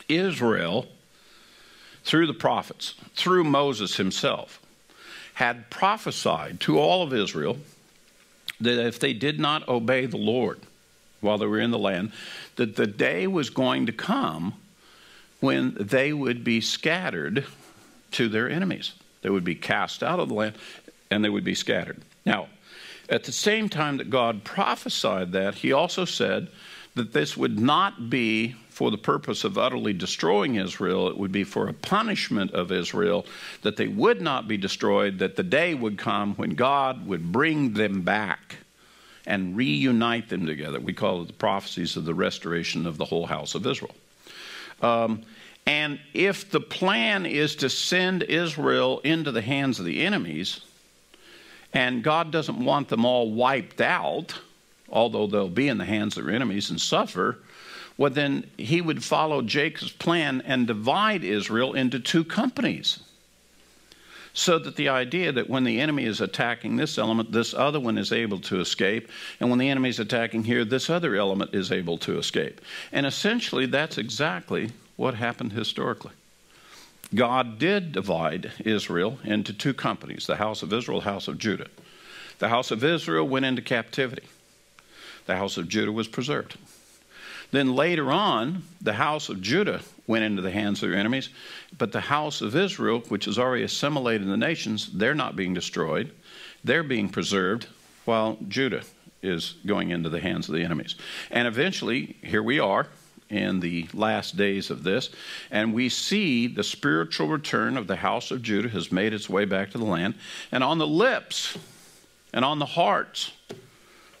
Israel, through the prophets, through Moses himself, had prophesied to all of Israel that if they did not obey the Lord while they were in the land, that the day was going to come when they would be scattered to their enemies. They would be cast out of the land and they would be scattered. Now, at the same time that God prophesied that, he also said that this would not be for the purpose of utterly destroying Israel, it would be for a punishment of Israel, that they would not be destroyed, that the day would come when God would bring them back and reunite them together. We call it the prophecies of the restoration of the whole house of Israel. Um, and if the plan is to send Israel into the hands of the enemies, and God doesn't want them all wiped out, although they'll be in the hands of their enemies and suffer, well, then he would follow Jacob's plan and divide Israel into two companies. So that the idea that when the enemy is attacking this element, this other one is able to escape. And when the enemy is attacking here, this other element is able to escape. And essentially, that's exactly what happened historically. God did divide Israel into two companies the house of Israel, house of Judah. The house of Israel went into captivity, the house of Judah was preserved. Then later on, the house of Judah went into the hands of their enemies, but the house of Israel, which is already assimilated in the nations, they're not being destroyed. They're being preserved while Judah is going into the hands of the enemies. And eventually, here we are in the last days of this, and we see the spiritual return of the house of Judah has made its way back to the land. And on the lips and on the hearts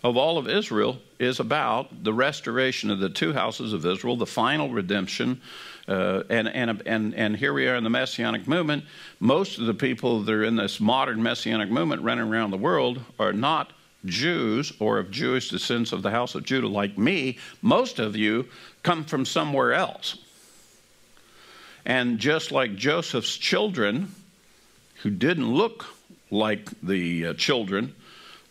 of all of Israel is about the restoration of the two houses of Israel, the final redemption. Uh, and, and, and, and here we are in the Messianic movement. Most of the people that are in this modern Messianic movement running around the world are not Jews or of Jewish descendants of the house of Judah like me. Most of you come from somewhere else. And just like Joseph's children, who didn't look like the uh, children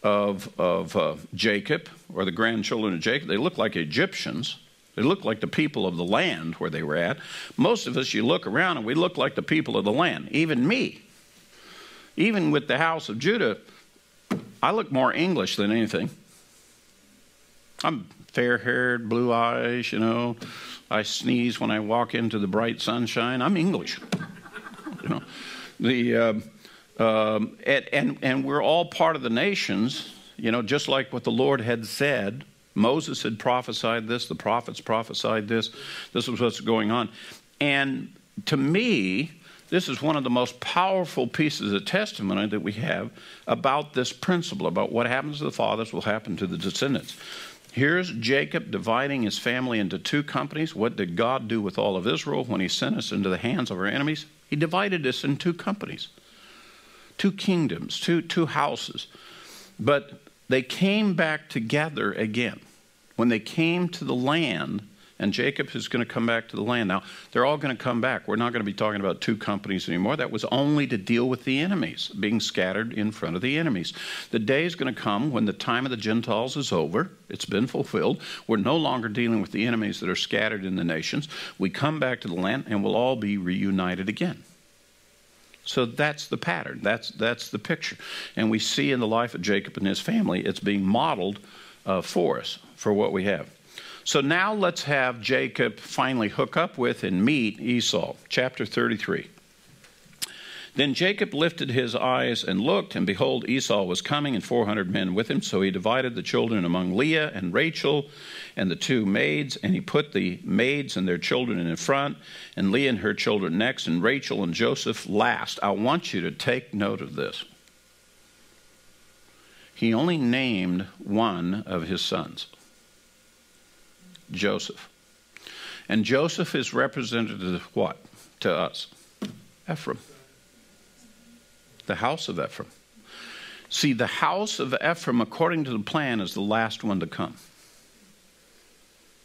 of, of uh, Jacob or the grandchildren of Jacob. They look like Egyptians. They look like the people of the land where they were at. Most of us, you look around and we look like the people of the land, even me. Even with the house of Judah, I look more English than anything. I'm fair haired, blue eyes, you know. I sneeze when I walk into the bright sunshine. I'm English. you know. The. Uh, um, and, and, and we're all part of the nations, you know, just like what the Lord had said. Moses had prophesied this, the prophets prophesied this. This was what's going on. And to me, this is one of the most powerful pieces of testimony that we have about this principle about what happens to the fathers will happen to the descendants. Here's Jacob dividing his family into two companies. What did God do with all of Israel when he sent us into the hands of our enemies? He divided us in two companies two kingdoms, two, two houses. But they came back together again. When they came to the land, and Jacob is going to come back to the land. Now, they're all going to come back. We're not going to be talking about two companies anymore. That was only to deal with the enemies, being scattered in front of the enemies. The day is going to come when the time of the Gentiles is over. It's been fulfilled. We're no longer dealing with the enemies that are scattered in the nations. We come back to the land and we'll all be reunited again. So that's the pattern. That's, that's the picture. And we see in the life of Jacob and his family, it's being modeled uh, for us, for what we have. So now let's have Jacob finally hook up with and meet Esau. Chapter 33. Then Jacob lifted his eyes and looked, and behold, Esau was coming, and 400 men with him. So he divided the children among Leah and Rachel and the two maids, and he put the maids and their children in front, and Leah and her children next, and Rachel and Joseph last. I want you to take note of this. He only named one of his sons, Joseph. And Joseph is represented as what to us? Ephraim the house of Ephraim. See, the house of Ephraim, according to the plan, is the last one to come.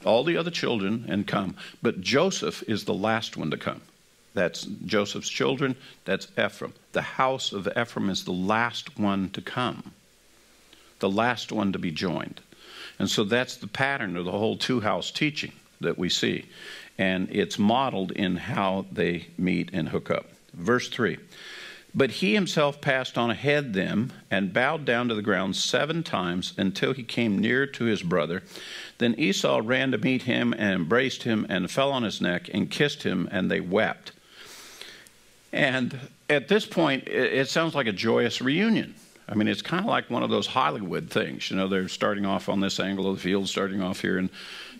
All the other children and come, but Joseph is the last one to come. That's Joseph's children, that's Ephraim. The house of Ephraim is the last one to come, the last one to be joined. And so that's the pattern of the whole two house teaching that we see. And it's modeled in how they meet and hook up. Verse 3 but he himself passed on ahead them and bowed down to the ground seven times until he came near to his brother. Then Esau ran to meet him and embraced him and fell on his neck and kissed him, and they wept. And at this point, it sounds like a joyous reunion. I mean, it's kind of like one of those Hollywood things. You know, they're starting off on this angle of the field, starting off here, and,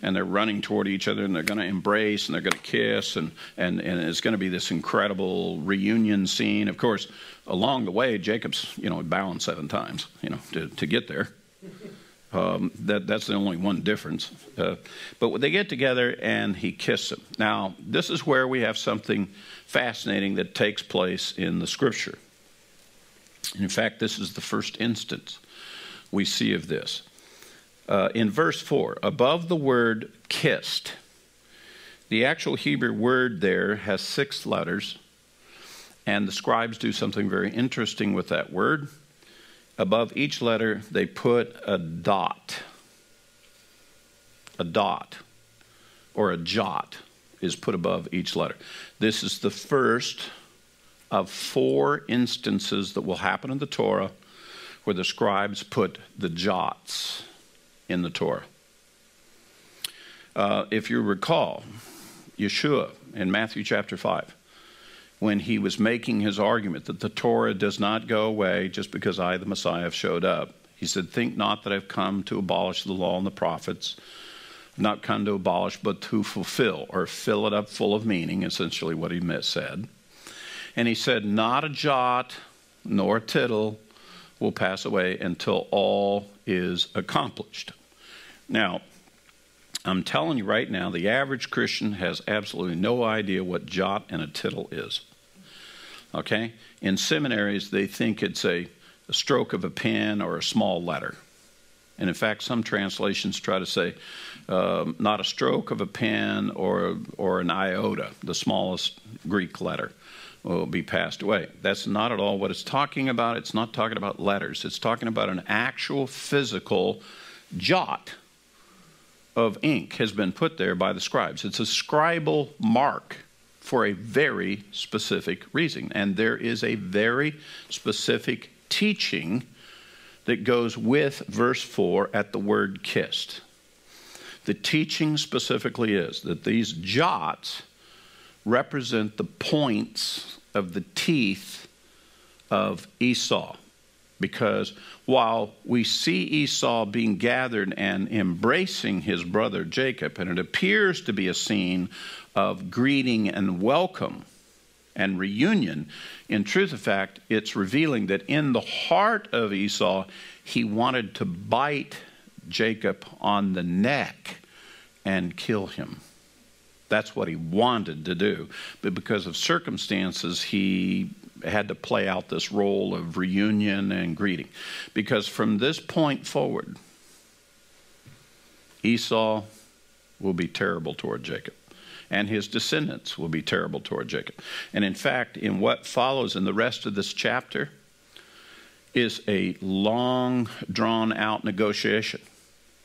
and they're running toward each other, and they're going to embrace, and they're going to kiss, and, and, and it's going to be this incredible reunion scene. Of course, along the way, Jacob's, you know, bowing seven times, you know, to, to get there. Um, that, that's the only one difference. Uh, but they get together and he kisses him. Now, this is where we have something fascinating that takes place in the scripture. In fact, this is the first instance we see of this. Uh, in verse 4, above the word kissed, the actual Hebrew word there has six letters, and the scribes do something very interesting with that word. Above each letter, they put a dot. A dot, or a jot, is put above each letter. This is the first of four instances that will happen in the Torah where the scribes put the jots in the Torah. Uh, if you recall, Yeshua in Matthew chapter 5, when he was making his argument that the Torah does not go away just because I, the Messiah, have showed up, he said, Think not that I've come to abolish the law and the prophets. Not come to abolish, but to fulfill, or fill it up full of meaning, essentially what he said. And he said, Not a jot nor a tittle will pass away until all is accomplished. Now, I'm telling you right now, the average Christian has absolutely no idea what jot and a tittle is. Okay? In seminaries, they think it's a a stroke of a pen or a small letter. And in fact, some translations try to say um, not a stroke of a pen or, or an iota, the smallest Greek letter, will be passed away. That's not at all what it's talking about. It's not talking about letters, it's talking about an actual physical jot of ink has been put there by the scribes. It's a scribal mark for a very specific reason. And there is a very specific teaching that goes with verse 4 at the word kissed. The teaching specifically is that these jots represent the points of the teeth of Esau. Because while we see Esau being gathered and embracing his brother Jacob, and it appears to be a scene of greeting and welcome, and reunion, in truth of fact, it's revealing that in the heart of Esau, he wanted to bite Jacob on the neck and kill him. That's what he wanted to do. But because of circumstances, he had to play out this role of reunion and greeting. Because from this point forward, Esau will be terrible toward Jacob and his descendants will be terrible toward Jacob. And in fact, in what follows in the rest of this chapter is a long drawn out negotiation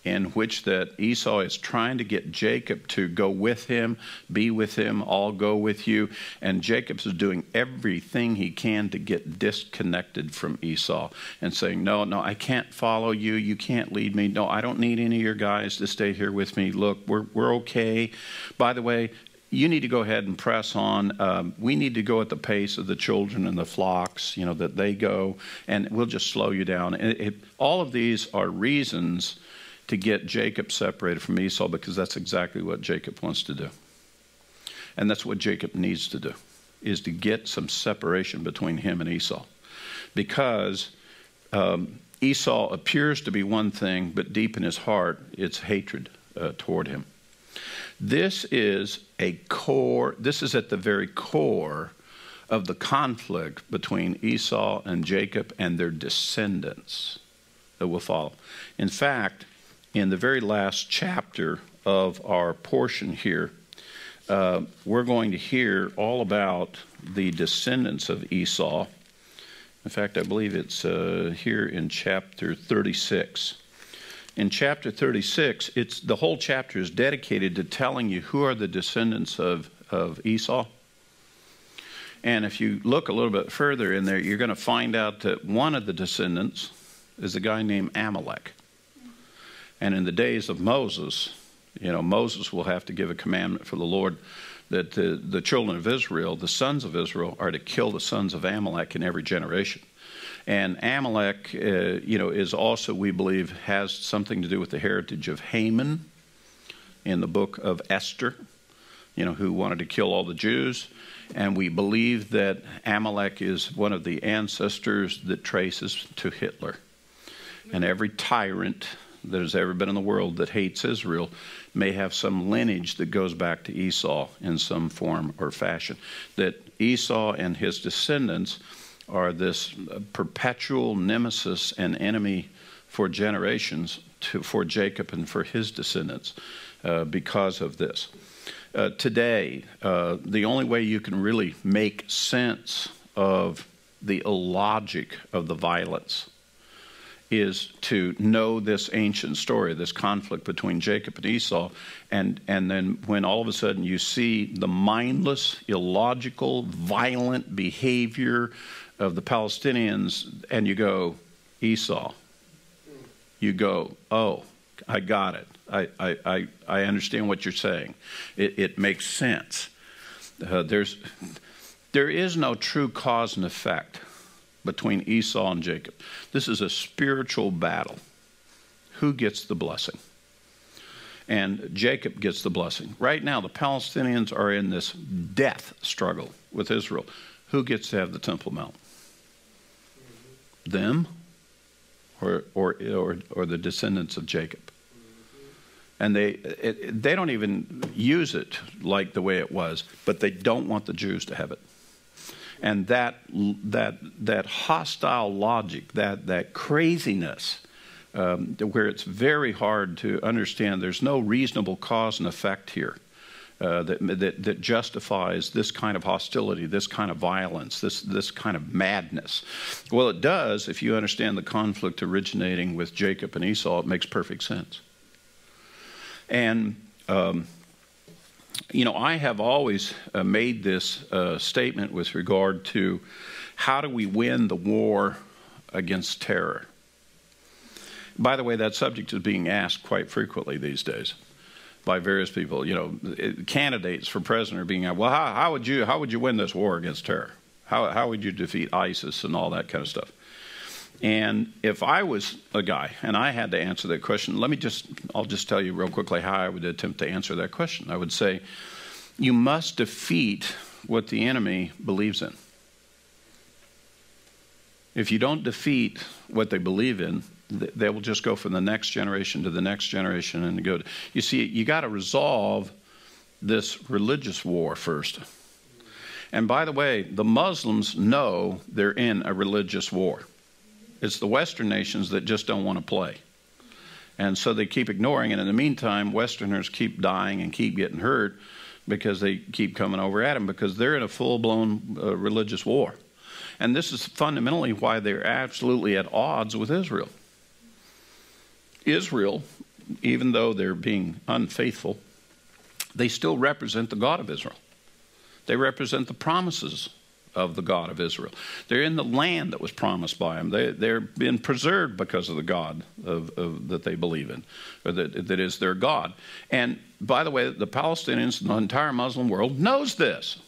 in which that Esau is trying to get Jacob to go with him, be with him, I'll go with you. And Jacob is doing everything he can to get disconnected from Esau and saying, No, no, I can't follow you. You can't lead me. No, I don't need any of your guys to stay here with me. Look, we're, we're okay. By the way, you need to go ahead and press on. Um, we need to go at the pace of the children and the flocks, you know, that they go, and we'll just slow you down. It, it, all of these are reasons to get Jacob separated from Esau because that's exactly what Jacob wants to do. And that's what Jacob needs to do, is to get some separation between him and Esau. Because um, Esau appears to be one thing, but deep in his heart, it's hatred uh, toward him. This is a core, this is at the very core of the conflict between Esau and Jacob and their descendants that will follow. In fact, in the very last chapter of our portion here, uh, we're going to hear all about the descendants of Esau. In fact, I believe it's uh, here in chapter 36 in chapter 36, it's the whole chapter is dedicated to telling you who are the descendants of, of Esau. And if you look a little bit further in there, you're going to find out that one of the descendants is a guy named Amalek. And in the days of Moses, you know, Moses will have to give a commandment for the Lord that the, the children of Israel, the sons of Israel, are to kill the sons of Amalek in every generation. And Amalek, uh, you know, is also, we believe, has something to do with the heritage of Haman in the book of Esther, you know, who wanted to kill all the Jews. And we believe that Amalek is one of the ancestors that traces to Hitler. And every tyrant that has ever been in the world that hates Israel may have some lineage that goes back to Esau in some form or fashion. That Esau and his descendants are this perpetual nemesis and enemy for generations to, for Jacob and for his descendants uh, because of this. Uh, today, uh, the only way you can really make sense of the illogic of the violence is to know this ancient story, this conflict between Jacob and Esau, and, and then when all of a sudden you see the mindless, illogical, violent behavior of the Palestinians, and you go, Esau, you go, oh, I got it. I, I, I, I understand what you're saying. It, it makes sense. Uh, there's, there is no true cause and effect between Esau and Jacob. This is a spiritual battle. Who gets the blessing? And Jacob gets the blessing. Right now, the Palestinians are in this death struggle with Israel. Who gets to have the Temple Mount? Them or, or, or, or the descendants of Jacob? and they it, they don't even use it like the way it was, but they don't want the Jews to have it and that that that hostile logic, that that craziness, um, where it's very hard to understand. There's no reasonable cause and effect here. Uh, that, that, that, justifies this kind of hostility, this kind of violence, this, this kind of madness. Well, it does if you understand the conflict originating with Jacob and Esau. It makes perfect sense. And um, you know, I have always uh, made this uh, statement with regard to how do we win the war against terror. By the way, that subject is being asked quite frequently these days by various people. You know, candidates for president are being asked, well, how, how, would you how would you win this war against terror? How how would you defeat ISIS and all that kind of stuff? And if I was a guy and I had to answer that question, let me just, I'll just tell you real quickly how I would attempt to answer that question. I would say, you must defeat what the enemy believes in. If you don't defeat what they believe in, they will just go from the next generation to the next generation and go. To, You see, you got to resolve this religious war first. And by the way, the Muslims know they're in a religious war. It's the Western nations that just don't want to play. And so they keep ignoring it. In the meantime, Westerners keep dying and keep getting hurt because they keep coming over at them because they're in a full blown uh, religious war. And this is fundamentally why they're absolutely at odds with Israel. Israel, even though they're being unfaithful, they still represent the God of Israel. They represent the promises of the God of Israel. They're in the land that was promised by them. They, they're being preserved because of the God of, of, that they believe in, or that, that is their God. And by the way, the Palestinians and the entire Muslim world knows this.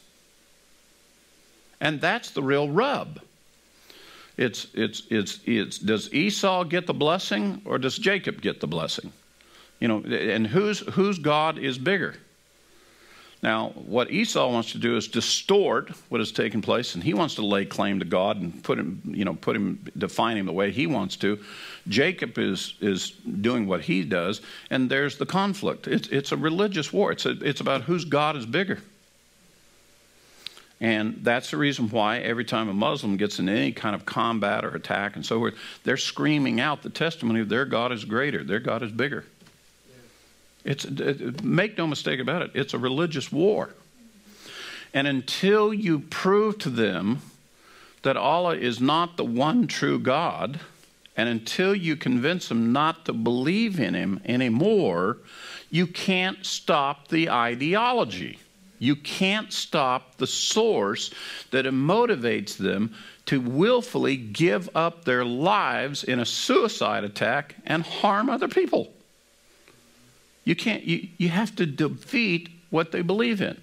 And that's the real rub. It's, it's, it's, it's, does Esau get the blessing or does Jacob get the blessing? You know, and whose, whose God is bigger? Now, what Esau wants to do is distort what has taken place, and he wants to lay claim to God and put him, you know, put him, define him the way he wants to. Jacob is is doing what he does, and there's the conflict. It's it's a religious war. It's a, it's about whose God is bigger. And that's the reason why every time a Muslim gets in any kind of combat or attack and so forth, they're screaming out the testimony of their God is greater, their God is bigger. It's, it, make no mistake about it, it's a religious war. And until you prove to them that Allah is not the one true God, and until you convince them not to believe in Him anymore, you can't stop the ideology. You can't stop the source that motivates them to willfully give up their lives in a suicide attack and harm other people. You can't, you, you have to defeat what they believe in.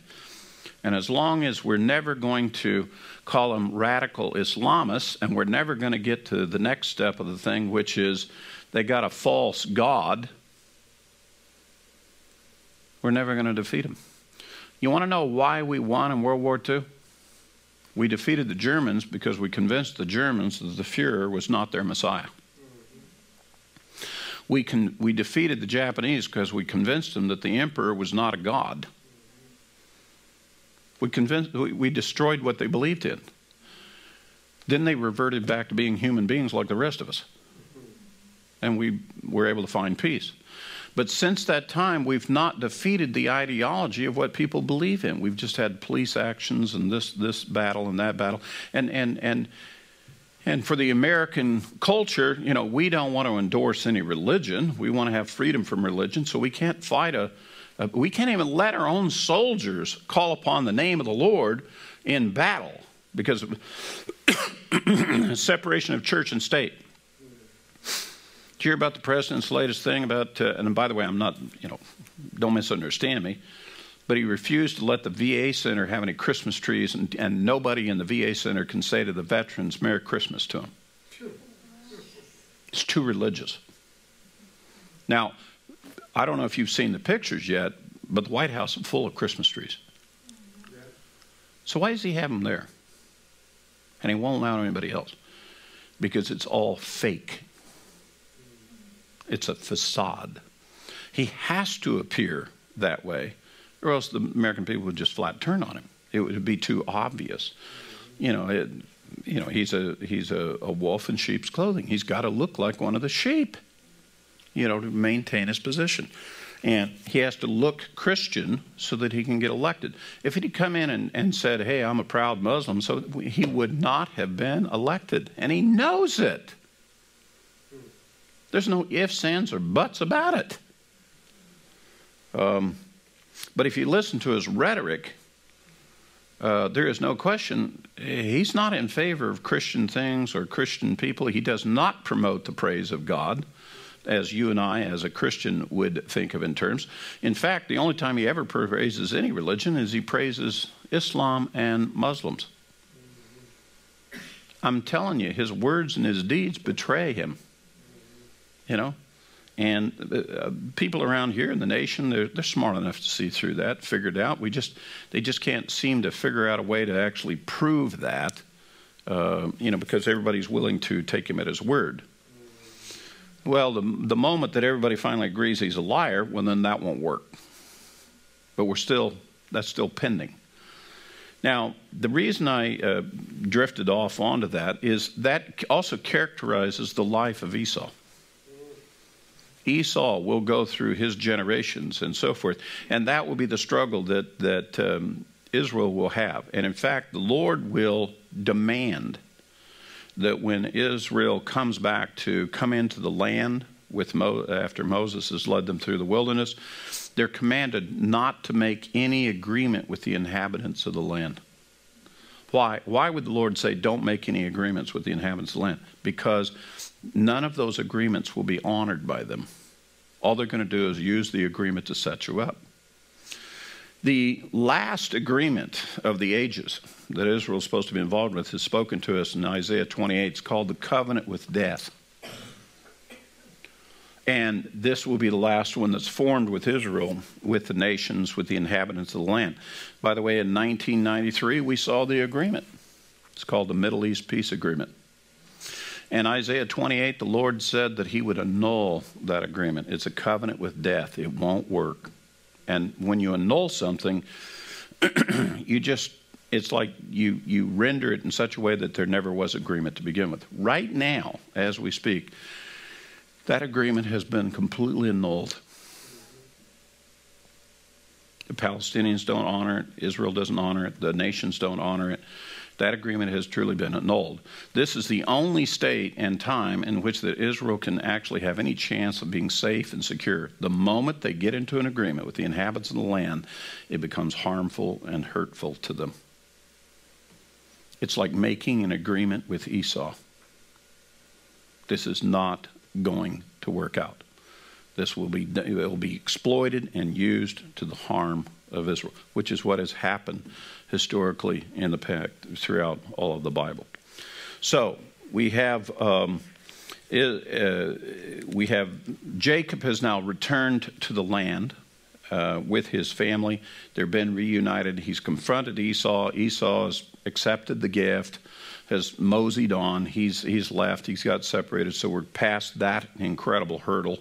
And as long as we're never going to call them radical Islamists, and we're never going to get to the next step of the thing, which is they got a false God, we're never going to defeat them. You want to know why we won in World War II? We defeated the Germans because we convinced the Germans that the Fuhrer was not their Messiah. We, con- we defeated the Japanese because we convinced them that the emperor was not a god. We, convinced, we, we destroyed what they believed in. Then they reverted back to being human beings like the rest of us. And we were able to find peace. But since that time, we've not defeated the ideology of what people believe in. We've just had police actions and this, this battle and that battle. And, and, and And for the American culture, you know, we don't want to endorse any religion. We want to have freedom from religion, so we can't fight a, a we can't even let our own soldiers call upon the name of the Lord in battle because of separation of church and state. Did you hear about the president's latest thing about? Uh, and by the way, I'm not, you know, don't misunderstand me, but he refused to let the VA center have any Christmas trees, and, and nobody in the VA center can say to the veterans, "Merry Christmas" to them. It's too religious. Now, I don't know if you've seen the pictures yet, but the White House is full of Christmas trees. So why does he have them there? And he won't allow anybody else because it's all fake. It's a facade. He has to appear that way, or else the American people would just flat turn on him. It would be too obvious. You know, it, you know, he's a he's a, a wolf in sheep's clothing. He's got to look like one of the sheep, you know, to maintain his position. And he has to look Christian so that he can get elected. If he'd come in and, and said, Hey, I'm a proud Muslim, so he would not have been elected. And he knows it. There's no ifs, ands, or buts about it. Um, but if you listen to his rhetoric, uh, there is no question he's not in favor of Christian things or Christian people. He does not promote the praise of God as you and I, as a Christian, would think of in terms. In fact, the only time he ever praises any religion is he praises Islam and Muslims. I'm telling you, his words and his deeds betray him. You know? And uh, people around here in the nation, they're, they're smart enough to see through that, figure it out. We just, they just can't seem to figure out a way to actually prove that, uh, you know, because everybody's willing to take him at his word. Well, the, the moment that everybody finally agrees he's a liar, well, then that won't work. But we're still, that's still pending. Now, the reason I uh, drifted off onto that is that also characterizes the life of Esau. Esau will go through his generations and so forth, and that will be the struggle that that um, Israel will have. And in fact, the Lord will demand that when Israel comes back to come into the land with Mo, after Moses has led them through the wilderness, they're commanded not to make any agreement with the inhabitants of the land. Why? Why would the Lord say, don't make any agreements with the inhabitants of the land? Because none of those agreements will be honored by them. All they're going to do is use the agreement to set you up. The last agreement of the ages that Israel is supposed to be involved with is spoken to us in Isaiah 28. It's called the covenant with death. And this will be the last one that's formed with Israel, with the nations, with the inhabitants of the land. By the way, in 1993, we saw the agreement. It's called the Middle East Peace Agreement. And Isaiah 28, the Lord said that He would annul that agreement. It's a covenant with death, it won't work. And when you annul something, you just it's like you you render it in such a way that there never was agreement to begin with. Right now, as we speak, that agreement has been completely annulled. The Palestinians don't honor it, Israel doesn't honor it, the nations don't honor it. That agreement has truly been annulled. This is the only state and time in which that Israel can actually have any chance of being safe and secure. The moment they get into an agreement with the inhabitants of the land, it becomes harmful and hurtful to them. It's like making an agreement with Esau. This is not going to work out. This will be it will be exploited and used to the harm of Israel, which is what has happened historically in the past throughout all of the Bible. So we have um, uh, we have Jacob has now returned to the land uh, with his family. They've been reunited. He's confronted Esau. Esau has accepted the gift, has moseyed on. He's he's left. He's got separated. So we're past that incredible hurdle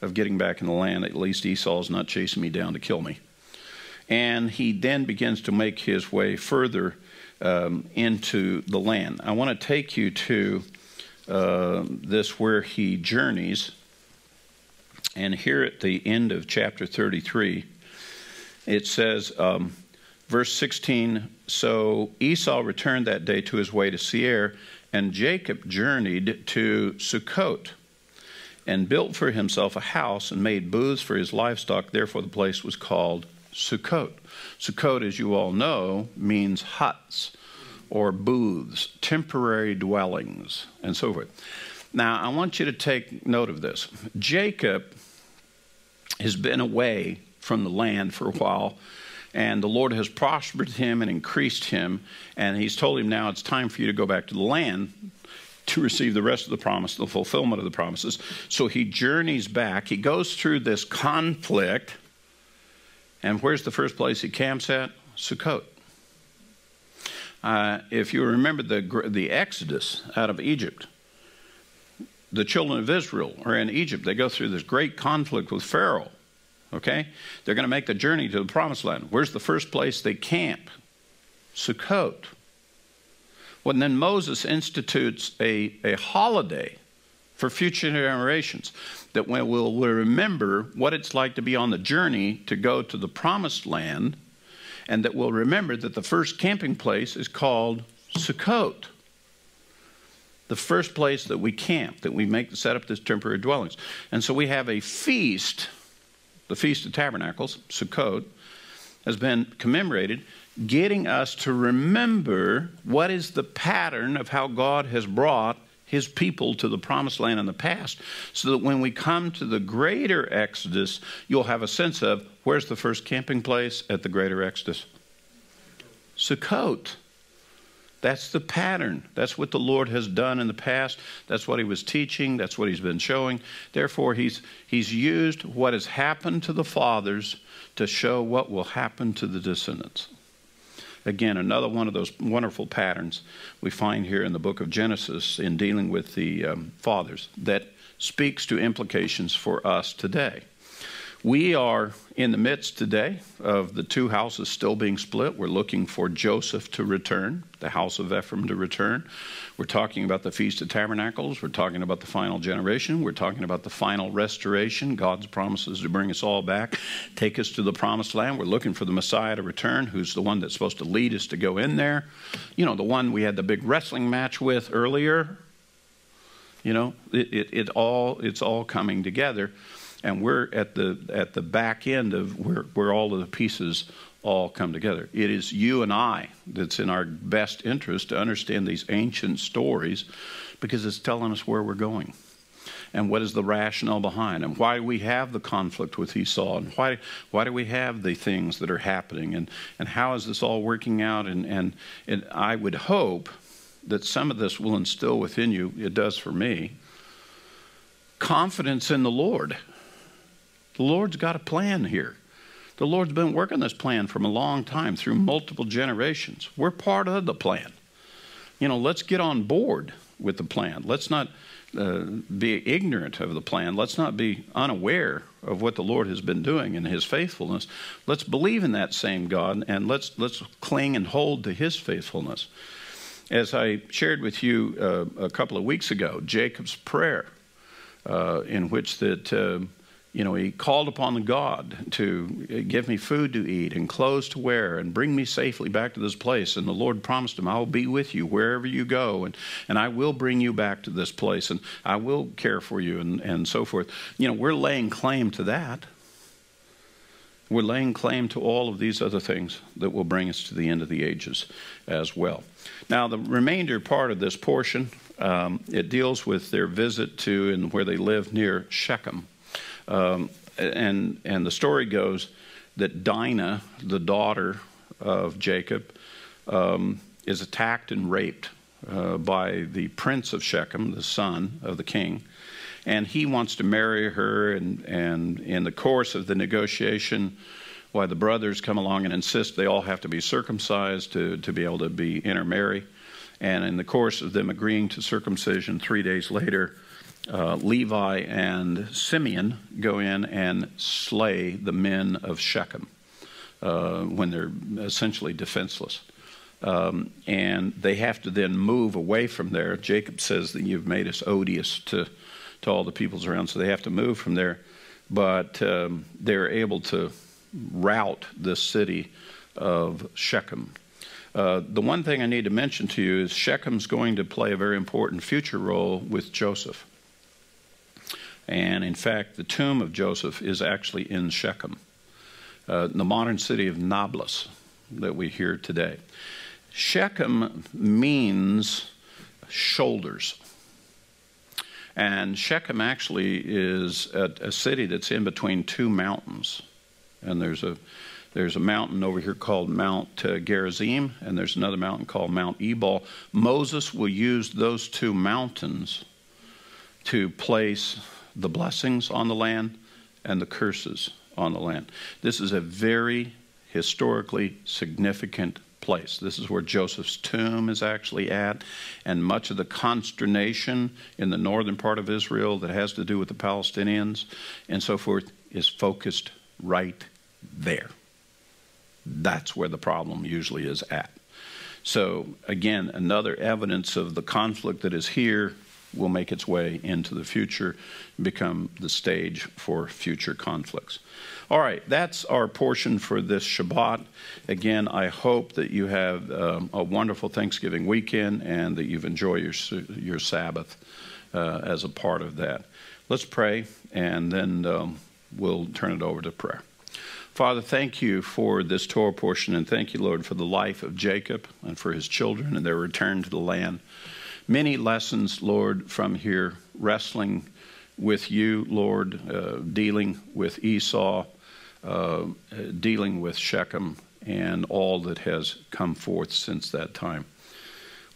of getting back in the land. At least Esau's not chasing me down to kill me and he then begins to make his way further um, into the land. I want to take you to uh, this where he journeys, and here at the end of chapter 33, it says, um, verse 16 So Esau returned that day to his way to Seir, And Jacob journeyed to Sukkot and built for himself a house and made booths for his livestock. Therefore, the place was called Sukkot. Sukkot, as you all know, means huts or booths, temporary dwellings, and so forth. Now, I want you to take note of this. Jacob has been away from the land for a while, and the Lord has prospered him and increased him, and he's told him now it's time for you to go back to the land to receive the rest of the promise, the fulfillment of the promises. So he journeys back. He goes through this conflict. And where's the first place he camps at? Sukkot. Uh, if you remember the, the Exodus out of Egypt, the children of Israel are in Egypt. They go through this great conflict with Pharaoh. Okay? They're going to make the journey to the promised land. Where's the first place they camp? Sukkot. Well, then Moses institutes a, a holiday for future generations that we will remember what it's like to be on the journey to go to the promised land, and that we'll remember that the first camping place is called Sukkot. The first place that we camp, that we make set up this temporary dwellings. And so we have a feast, the Feast of Tabernacles, Sukkot, has been commemorated getting us to remember what is the pattern of how God has brought his people to the promised land in the past, so that when we come to the greater Exodus, you'll have a sense of where's the first camping place at the greater Exodus? Sukkot. That's the pattern. That's what the Lord has done in the past. That's what he was teaching. That's what he's been showing. Therefore, he's, he's used what has happened to the fathers to show what will happen to the descendants. Again, another one of those wonderful patterns we find here in the book of Genesis in dealing with the um, fathers that speaks to implications for us today. We are in the midst today of the two houses still being split. We're looking for Joseph to return, the house of Ephraim to return. We're talking about the Feast of Tabernacles. We're talking about the final generation. We're talking about the final restoration. God's promises to bring us all back, take us to the promised land. We're looking for the Messiah to return, who's the one that's supposed to lead us to go in there. You know, the one we had the big wrestling match with earlier. You know, it, it, it all it's all coming together and we're at the at the back end of where, where all of the pieces all come together. It is you and I that's in our best interest to understand these ancient stories because it's telling us where we're going and what is the rationale behind and why we have the conflict with Esau and why why do we have the things that are happening and and how is this all working out and and, and I would hope that some of this will instill within you it does for me confidence in the Lord the Lord's got a plan here. The Lord's been working this plan from a long time through multiple generations. We're part of the plan. You know, let's get on board with the plan. Let's not uh, be ignorant of the plan. Let's not be unaware of what the Lord has been doing in His faithfulness. Let's believe in that same God and let's let's cling and hold to His faithfulness. As I shared with you uh, a couple of weeks ago, Jacob's prayer, uh, in which that uh, you know, he called upon God to give me food to eat and clothes to wear and bring me safely back to this place. And the Lord promised him, I will be with you wherever you go, and, and I will bring you back to this place, and I will care for you, and, and so forth. You know, we're laying claim to that. We're laying claim to all of these other things that will bring us to the end of the ages as well. Now, the remainder part of this portion, um, it deals with their visit to and where they live near Shechem. Um, and, and the story goes that Dinah, the daughter of Jacob, um, is attacked and raped uh, by the prince of Shechem, the son of the king. And he wants to marry her, and, and in the course of the negotiation, why the brothers come along and insist they all have to be circumcised to, to be able to be intermarry. And in the course of them agreeing to circumcision, three days later, uh, Levi and Simeon go in and slay the men of Shechem uh, when they're essentially defenseless. Um, and they have to then move away from there. Jacob says that you've made us odious to, to all the peoples around, so they have to move from there. But um, they're able to rout the city of Shechem. Uh, the one thing I need to mention to you is Shechem's going to play a very important future role with Joseph. And in fact, the tomb of Joseph is actually in Shechem, uh, the modern city of Nablus that we hear today. Shechem means shoulders. And Shechem actually is a, a, city that's in between two mountains. And there's a, there's a mountain over here called Mount uh, Gerizim, and there's another mountain called Mount Ebal. Moses will use those two mountains to place the blessings on the land and the curses on the land. This is a very historically significant place. This is where Joseph's tomb is actually at, and much of the consternation in the northern part of Israel that has to do with the Palestinians and so forth is focused right there. That's where the problem usually is at. So, again, another evidence of the conflict that is here will make its way into the future, become the stage for future conflicts. All right, that's our portion for this Shabbat. Again, I hope that you have um, a wonderful Thanksgiving weekend and that you've enjoyed your, your Sabbath uh, as a part of that. Let's pray, and then um, we'll turn it over to prayer. Father, thank you for this Torah portion, and thank you, Lord, for the life of Jacob and for his children and their return to the land. Many lessons, Lord, from here, wrestling with you, Lord, uh, dealing with Esau, uh, dealing with Shechem, and all that has come forth since that time.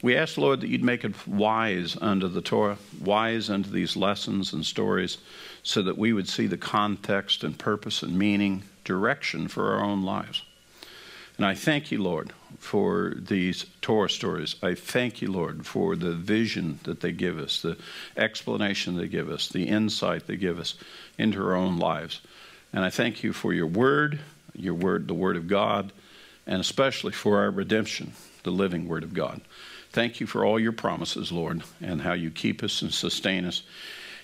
We ask, Lord, that you'd make it wise under the Torah, wise unto these lessons and stories, so that we would see the context and purpose and meaning, direction for our own lives. And I thank you, Lord, for these Torah stories. I thank you, Lord, for the vision that they give us, the explanation they give us, the insight they give us into our own lives. And I thank you for your word, your word, the word of God, and especially for our redemption, the living word of God. Thank you for all your promises, Lord, and how you keep us and sustain us.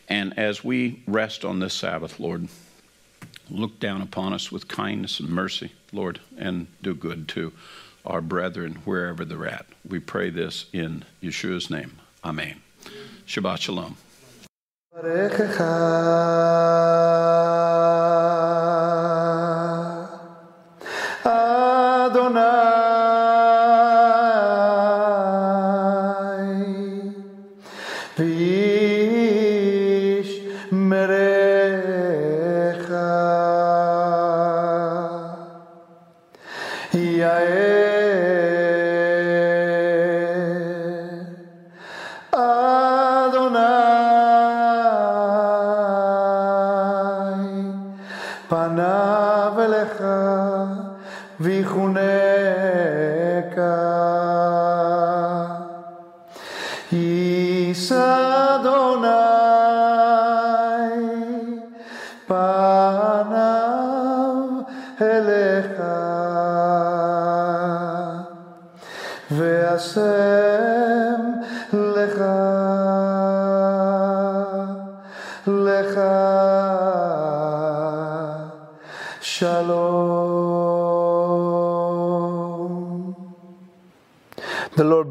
And as we rest on this Sabbath, Lord, look down upon us with kindness and mercy, Lord, and do good to our brethren wherever they're at. We pray this in Yeshua's name. Amen. Shabbat Shalom.